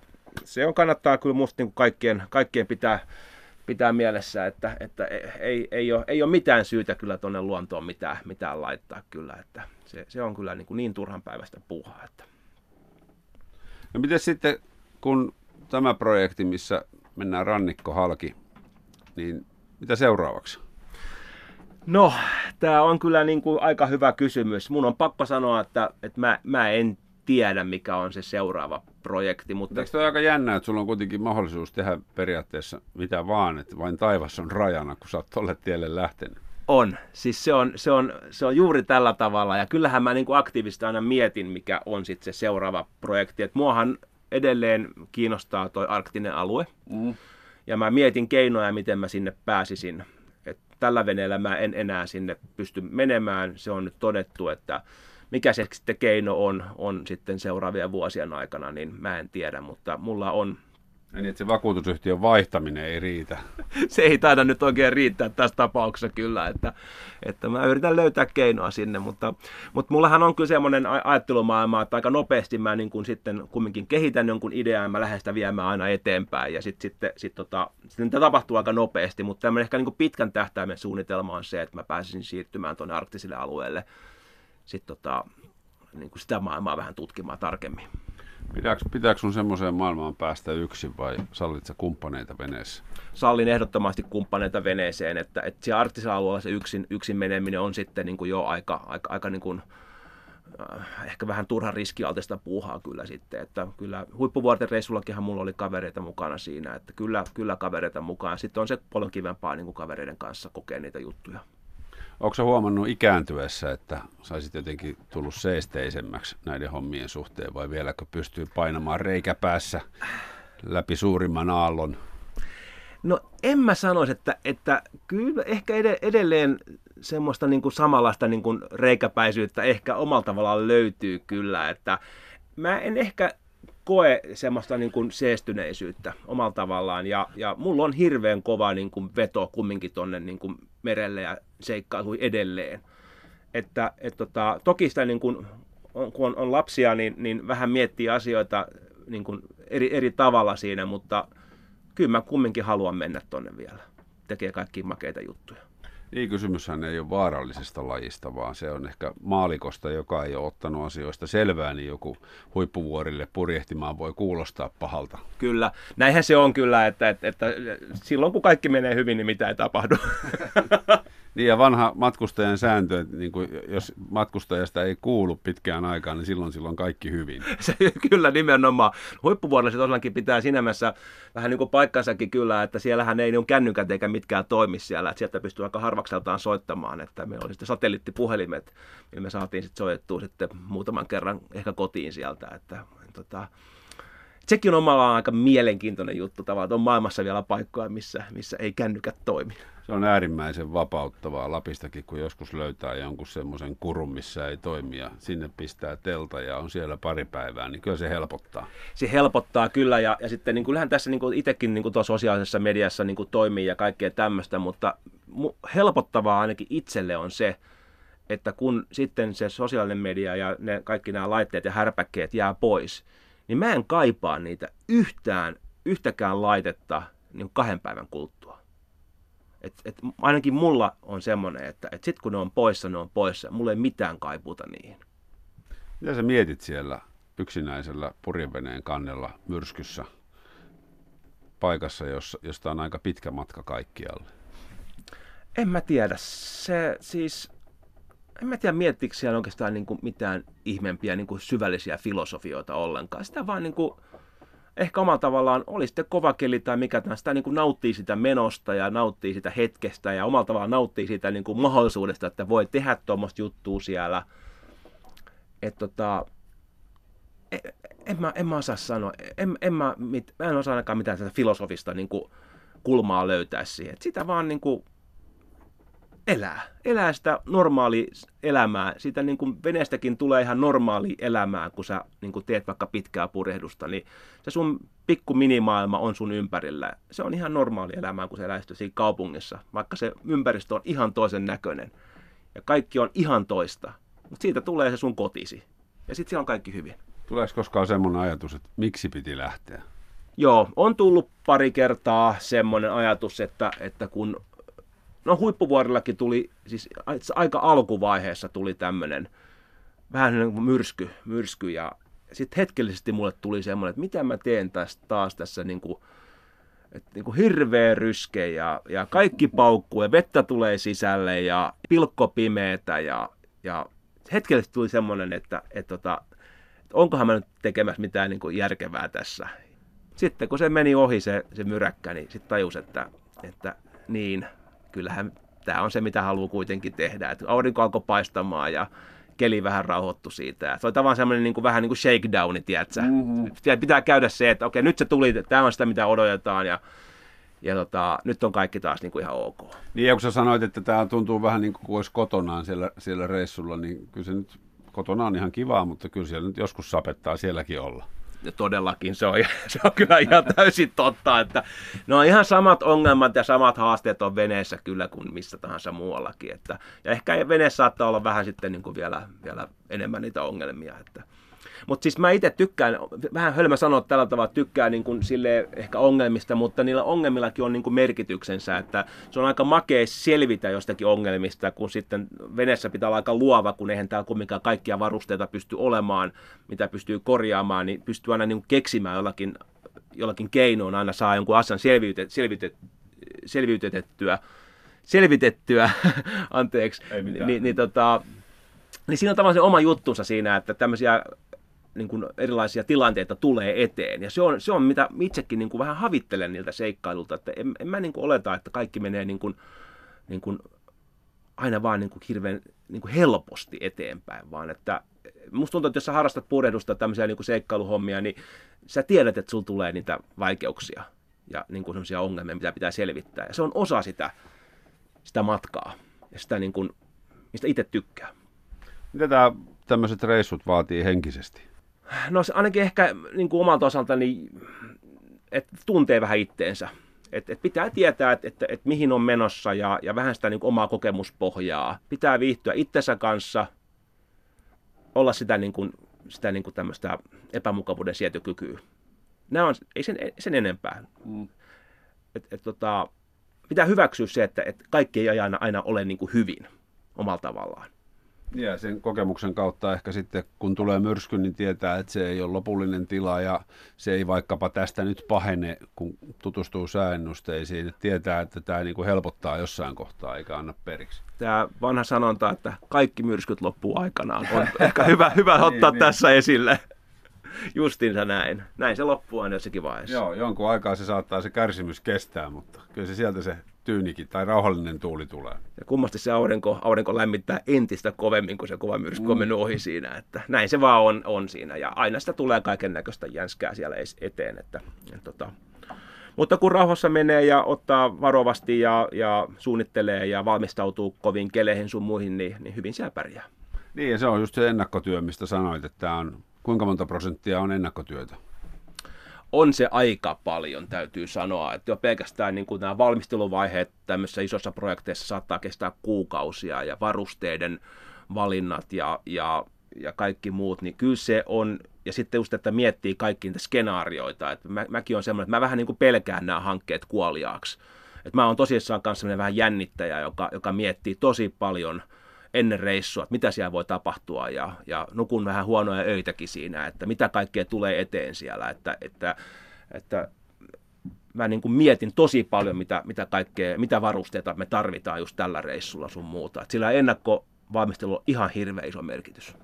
se on kannattaa kyllä musta niin kaikkien, kaikkien pitää, pitää mielessä, että, että ei, ei, ole, ei ole mitään syytä kyllä tuonne luontoon mitään, mitään laittaa kyllä, että se, se on kyllä niin, kuin niin turhan päivästä puuhaa. Että. No miten sitten, kun tämä projekti, missä mennään rannikko halki, niin mitä seuraavaksi? No, tämä on kyllä niin kuin aika hyvä kysymys. Mun on pakko sanoa, että, että mä, mä en tiedä, mikä on se seuraava projekti. Mutta... Eikö toi aika jännä, että sulla on kuitenkin mahdollisuus tehdä periaatteessa mitä vaan, että vain taivas on rajana, kun sä oot tolle tielle lähtenyt? On. Siis se on, se on, se on juuri tällä tavalla. Ja kyllähän mä niin aktiivisesti aina mietin, mikä on sitten se seuraava projekti. Että muahan edelleen kiinnostaa toi arktinen alue. Mm. Ja mä mietin keinoja, miten mä sinne pääsisin. Et tällä veneellä mä en enää sinne pysty menemään. Se on nyt todettu, että mikä se sitten keino on, on sitten seuraavien vuosien aikana, niin mä en tiedä, mutta mulla on niin, että se vakuutusyhtiön vaihtaminen ei riitä. se ei taida nyt oikein riittää tässä tapauksessa kyllä, että, että mä yritän löytää keinoa sinne, mutta, mutta mullahan on kyllä semmoinen ajattelumaailma, että aika nopeasti mä niin kuin sitten kumminkin kehitän jonkun idean mä lähden sitä viemään aina eteenpäin ja sitten sit, sit, tota, sitten tämä tapahtuu aika nopeasti, mutta tämmöinen ehkä niin kuin pitkän tähtäimen suunnitelma on se, että mä pääsisin siirtymään tuonne arktisille alueelle sitten tota, niin kuin sitä maailmaa vähän tutkimaan tarkemmin. Pitääkö, pitääkö sun semmoiseen maailmaan päästä yksin vai sallit sä kumppaneita veneessä? Sallin ehdottomasti kumppaneita veneeseen, että, että siellä arktisella alueella se yksin, yksin meneminen on sitten niin kuin jo aika, aika, aika niin kuin, äh, ehkä vähän turhan riskialtista puuhaa kyllä sitten, että kyllä huippuvuorten reissullakinhan mulla oli kavereita mukana siinä, että kyllä, kyllä kavereita mukaan. Sitten on se paljon kivempaa niin kuin kavereiden kanssa kokea niitä juttuja. Onko huomannut ikääntyessä, että saisit jotenkin tullut seesteisemmäksi näiden hommien suhteen vai vieläkö pystyy painamaan reikäpäässä läpi suurimman aallon? No en mä sanoisi, että, että kyllä ehkä edelleen semmoista niin kuin samanlaista niin kuin reikäpäisyyttä ehkä omalla tavallaan löytyy kyllä, että mä en ehkä koe semmoista niin kuin seestyneisyyttä omalla tavallaan. Ja, ja mulla on hirveän kova niin kuin veto kumminkin tuonne niin merelle ja seikkailuun edelleen. Että, et tota, toki sitä niin kuin, on, kun on, on lapsia, niin, niin vähän miettii asioita niin kuin eri, eri tavalla siinä, mutta kyllä mä kumminkin haluan mennä tuonne vielä. Tekee kaikki makeita juttuja. Niin, kysymyshän ei ole vaarallisesta lajista, vaan se on ehkä maalikosta, joka ei ole ottanut asioista selvää, niin joku huippuvuorille purjehtimaan voi kuulostaa pahalta. Kyllä, näinhän se on kyllä, että, että, että silloin kun kaikki menee hyvin, niin mitä ei tapahdu. Niin ja vanha matkustajan sääntö, että niin kuin, jos matkustajasta ei kuulu pitkään aikaan, niin silloin silloin kaikki hyvin. Se, kyllä nimenomaan. Huippuvuodella tosiaankin pitää siinä mielessä vähän niin kuin paikkansakin kyllä, että siellähän ei niin kännykät eikä mitkään toimi siellä, että sieltä pystyy aika harvakseltaan soittamaan, että meillä oli sitten satelliittipuhelimet, millä me saatiin sitten soitettua sitten muutaman kerran ehkä kotiin sieltä, että tota, sekin on omalla aika mielenkiintoinen juttu tavallaan, että on maailmassa vielä paikkoja, missä, missä ei kännykät toimi. Se on äärimmäisen vapauttavaa Lapistakin, kun joskus löytää jonkun semmoisen kurun, missä ei toimi ja sinne pistää telta ja on siellä pari päivää, niin kyllä se helpottaa. Se helpottaa kyllä ja, ja sitten niin kyllähän tässä niin kuin itsekin niin kuin tuossa sosiaalisessa mediassa niin kuin toimii ja kaikkea tämmöistä, mutta helpottavaa ainakin itselle on se, että kun sitten se sosiaalinen media ja ne, kaikki nämä laitteet ja härpäkkeet jää pois, niin mä en kaipaa niitä yhtään, yhtäkään laitetta niin kahden päivän kuluttua. Et, et ainakin mulla on semmoinen, että et sitten kun ne on poissa, ne on poissa. Mulla ei mitään kaipuuta niihin. Mitä sä mietit siellä yksinäisellä purjeveneen kannella myrskyssä paikassa, jossa, josta on aika pitkä matka kaikkialle? En mä tiedä. Se siis, en mä tiedä miettikö siellä oikeastaan niin kuin mitään ihmeempiä niin kuin syvällisiä filosofioita ollenkaan. Sitä vaan niin kuin, ehkä omalla tavallaan oli sitten kova keli tai mikä tahansa, sitä niin kuin nauttii sitä menosta ja nauttii sitä hetkestä ja omalla tavallaan nauttii sitä niin kuin mahdollisuudesta, että voi tehdä tuommoista juttua siellä. Et tota, en, en, mä, en mä osaa sanoa, en, en mä, mit, mä en osaa ainakaan mitään filosofista niin kuin kulmaa löytää siihen. Et sitä vaan niin kuin elää. Elää sitä normaali elämää. Siitä niin kuin veneestäkin tulee ihan normaali elämää, kun sä niin kuin teet vaikka pitkää purjehdusta, niin se sun pikku minimaailma on sun ympärillä. Se on ihan normaali elämää, kun sä elää siinä kaupungissa, vaikka se ympäristö on ihan toisen näköinen. Ja kaikki on ihan toista. Mutta siitä tulee se sun kotisi. Ja sitten siellä on kaikki hyvin. Tuleeko koskaan semmoinen ajatus, että miksi piti lähteä? Joo, on tullut pari kertaa semmoinen ajatus, että, että kun no huippuvuorillakin tuli, siis aika alkuvaiheessa tuli tämmöinen vähän niin kuin myrsky, myrsky ja sitten hetkellisesti mulle tuli semmoinen, että mitä mä teen tästä taas tässä niin kuin, että niin kuin hirveä ryske ja, ja kaikki paukkuu ja vettä tulee sisälle ja pilkko pimeetä ja, ja hetkellisesti tuli semmoinen, että, että, että, että onkohan mä nyt tekemässä mitään niin kuin järkevää tässä. Sitten kun se meni ohi se, se myräkkä, niin sitten tajus, että, että niin, kyllähän tämä on se, mitä haluaa kuitenkin tehdä. Et aurinko alkoi paistamaan ja keli vähän rauhoittu siitä. se oli tavallaan semmoinen niin kuin, vähän niin kuin shakedowni, tiedätkö? Mm-hmm. Pitää käydä se, että okei, nyt se tuli, tämä on sitä, mitä odotetaan ja, ja tota, nyt on kaikki taas niin kuin ihan ok. Niin, ja kun sä sanoit, että tämä tuntuu vähän niin kuin olisi kotonaan siellä, siellä reissulla, niin kyllä se nyt kotona on ihan kivaa, mutta kyllä siellä nyt joskus sapettaa sielläkin olla todellakin se on, se on kyllä ihan täysin totta, että no ihan samat ongelmat ja samat haasteet on veneessä kyllä kuin missä tahansa muuallakin. Että, ja ehkä veneessä saattaa olla vähän sitten niin kuin vielä, vielä enemmän niitä ongelmia. Että, mutta siis mä itse tykkään, vähän hölmä sanoa tällä tavalla, tykkään niin kuin sille ehkä ongelmista, mutta niillä ongelmillakin on niin kuin merkityksensä, että se on aika makea selvitä jostakin ongelmista, kun sitten veneessä pitää olla aika luova, kun eihän täällä kumminkaan kaikkia varusteita pysty olemaan, mitä pystyy korjaamaan, niin pystyy aina niin kuin keksimään jollakin, jollakin keinoin, aina saa jonkun asian selviytet, selviytet, selviytettyä, selvitettyä, anteeksi, niin, niin, tota, niin siinä on tavallaan se oma juttunsa siinä, että tämmöisiä niin kuin erilaisia tilanteita tulee eteen. Ja se on, se on mitä itsekin niin kuin vähän havittelen niiltä seikkailulta, että en, en mä niin kuin oleta, että kaikki menee niin kuin, niin kuin aina vaan niin kuin hirveän niin kuin helposti eteenpäin, vaan että musta tuntuu, että jos sä harrastat purehdusta tämmöisiä niin kuin seikkailuhommia, niin sä tiedät, että sulla tulee niitä vaikeuksia ja niin kuin ongelmia, mitä pitää selvittää. Ja se on osa sitä, sitä matkaa ja sitä, niin kuin, mistä itse tykkää. Mitä tämä tämmöiset reissut vaatii henkisesti? No se ainakin ehkä niin kuin omalta osaltani, että tuntee vähän itteensä. Et, et pitää tietää, että et, et mihin on menossa ja, ja vähän sitä niin kuin omaa kokemuspohjaa. Pitää viihtyä itsensä kanssa, olla sitä, niin kuin, sitä niin kuin tämmöistä epämukavuuden sietokykyä. Nämä on, ei sen, sen enempää. Mm. Et, et, tota, pitää hyväksyä se, että et kaikki ei aina, aina ole niin kuin hyvin omalla tavallaan Ja sen kokemuksen kautta ehkä sitten, kun tulee myrsky, niin tietää, että se ei ole lopullinen tila ja se ei vaikkapa tästä nyt pahene, kun tutustuu sääennusteisiin. Että tietää, että tämä niin kuin helpottaa jossain kohtaa eikä anna periksi. Tämä vanha sanonta, että kaikki myrskyt loppuu aikanaan, on ehkä hyvä, hyvä ottaa niin, niin. tässä niin. esille. Justiinsa näin. Näin se loppuu aina jossakin vaiheessa. Joo, jonkun aikaa se saattaa se kärsimys kestää, mutta kyllä se sieltä se tyynikin tai rauhallinen tuuli tulee. Ja kummasti se aurinko, aurinko lämmittää entistä kovemmin, kun se kova myrsky on mennyt ohi siinä. Että näin se vaan on, on siinä. Ja aina sitä tulee kaiken näköistä jänskää siellä eteen. Että, ja tota, mutta kun rauhassa menee ja ottaa varovasti ja, ja suunnittelee ja valmistautuu kovin keleihin sun muihin, niin, niin hyvin siellä pärjää. Niin ja se on just se ennakkotyö, mistä sanoit, että tämä on, kuinka monta prosenttia on ennakkotyötä? On se aika paljon, täytyy sanoa. Että jo pelkästään niin kuin nämä valmisteluvaiheet tämmöisissä isossa projekteissa saattaa kestää kuukausia ja varusteiden valinnat ja, ja, ja kaikki muut, niin kyllä se on, ja sitten just, että miettii kaikki niitä skenaarioita, että mä, mäkin on semmoinen, että mä vähän niin kuin pelkään nämä hankkeet kuoliaaksi. Että mä oon tosissaan kanssa vähän jännittäjä, joka, joka miettii tosi paljon – ennen reissua, että mitä siellä voi tapahtua ja, ja nukun vähän huonoja öitäkin siinä, että mitä kaikkea tulee eteen siellä, että, että, että mä niin kuin mietin tosi paljon, mitä, mitä, kaikkea, mitä varusteita me tarvitaan just tällä reissulla sun muuta. Et sillä ennakkovalmistelu on ihan hirveä iso merkitys.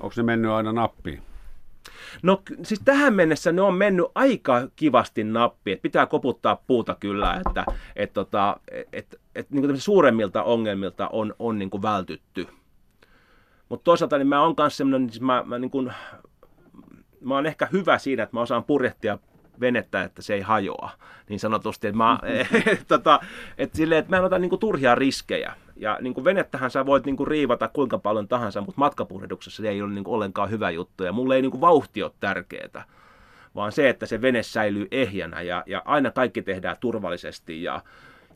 Onko se mennyt aina nappiin? No siis tähän mennessä ne on mennyt aika kivasti nappi, että pitää koputtaa puuta kyllä, että et, tota, et, et, et, niin suuremmilta ongelmilta on, on niin kuin vältytty. Mutta toisaalta niin mä oon kanssa semmoinen, siis mä, mä, niin kuin, mä oon ehkä hyvä siinä, että mä osaan purjehtia venettä, että se ei hajoa, niin sanotusti. Että mä, et, tota, et silleen, että mä en ota niin kuin, turhia riskejä. Ja niin kuin venettähän sä voit niin kuin, riivata kuinka paljon tahansa, mutta matkapurjehduksessa se ei ole niin kuin, ollenkaan hyvä juttu. Ja mulle ei niin kuin, vauhti ole tärkeää, vaan se, että se vene säilyy ehjänä ja, ja aina kaikki tehdään turvallisesti. Ja,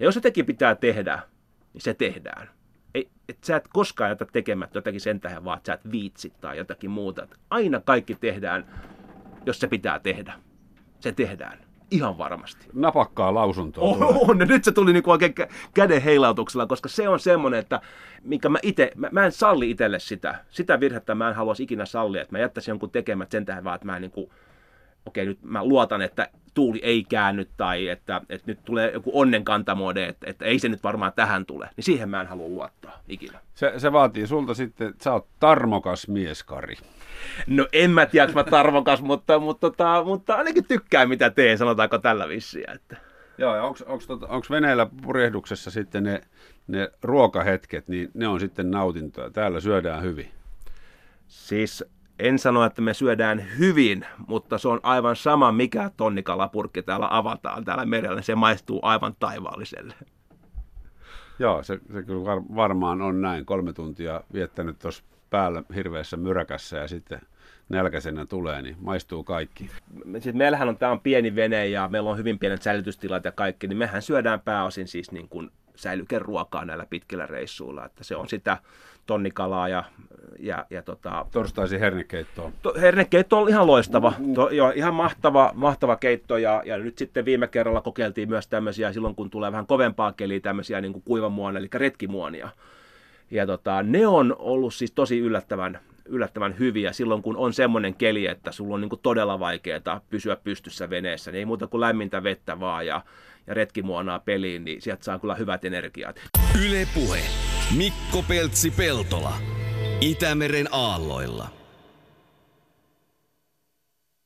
ja jos jotenkin pitää tehdä, niin se tehdään. Ei, et sä et koskaan jätä tekemättä jotakin sen tähän, vaan sä et viitsi tai jotakin muuta. Et aina kaikki tehdään, jos se pitää tehdä. Se tehdään. Ihan varmasti. Napakkaa lausuntoa. On, on, nyt se tuli niinku oikein käden heilautuksella, koska se on semmoinen, että mikä mä itse, mä, mä, en salli itselle sitä. Sitä virhettä mä en haluaisi ikinä sallia, että mä jättäisin jonkun tekemät sen tähän vaan, että mä en niinku, okei nyt mä luotan, että tuuli ei käänny tai että, että nyt tulee joku onnenkantamode, että, että ei se nyt varmaan tähän tule, niin siihen mä en halua luottaa ikinä. Se, se vaatii sulta sitten, että sä oot tarmokas mies, Kari. No en mä tiedä, mä tarvokas, mutta, mutta, mutta, mutta ainakin tykkään mitä teen, sanotaanko tällä vissiä. Että. Joo, ja onko tota, veneellä purjehduksessa sitten ne, ne ruokahetket, niin ne on sitten nautintoa. Täällä syödään hyvin. Siis en sano, että me syödään hyvin, mutta se on aivan sama, mikä tonnikalapurkki täällä avataan täällä merellä. Se maistuu aivan taivaalliselle. Joo, se, se kyllä varmaan on näin. Kolme tuntia viettänyt tuossa päällä hirveässä myräkässä ja sitten nälkäisenä tulee, niin maistuu kaikki. Sitten meillähän on, tämä on pieni vene ja meillä on hyvin pienet säilytystilat ja kaikki, niin mehän syödään pääosin siis niin kuin säilykeruokaa näillä pitkillä reissuilla, että se on sitä tonnikalaa ja, ja, ja tota... Torstaisin hernekeittoa. To, hernekeitto on ihan loistava, mm-hmm. to, jo, ihan mahtava, mahtava keitto ja, ja, nyt sitten viime kerralla kokeiltiin myös tämmöisiä, silloin kun tulee vähän kovempaa keliä, tämmöisiä niin kuin kuivamuonia, eli retkimuonia. Ja tota, ne on ollut siis tosi yllättävän, yllättävän hyviä silloin, kun on semmoinen keli, että sulla on niin kuin todella vaikeaa pysyä pystyssä veneessä. Niin ei muuta kuin lämmintä vettä vaan ja, ja retkimuonaa peliin, niin sieltä saa kyllä hyvät energiat. Yle Puhe. Mikko Peltsi-Peltola. Itämeren aalloilla.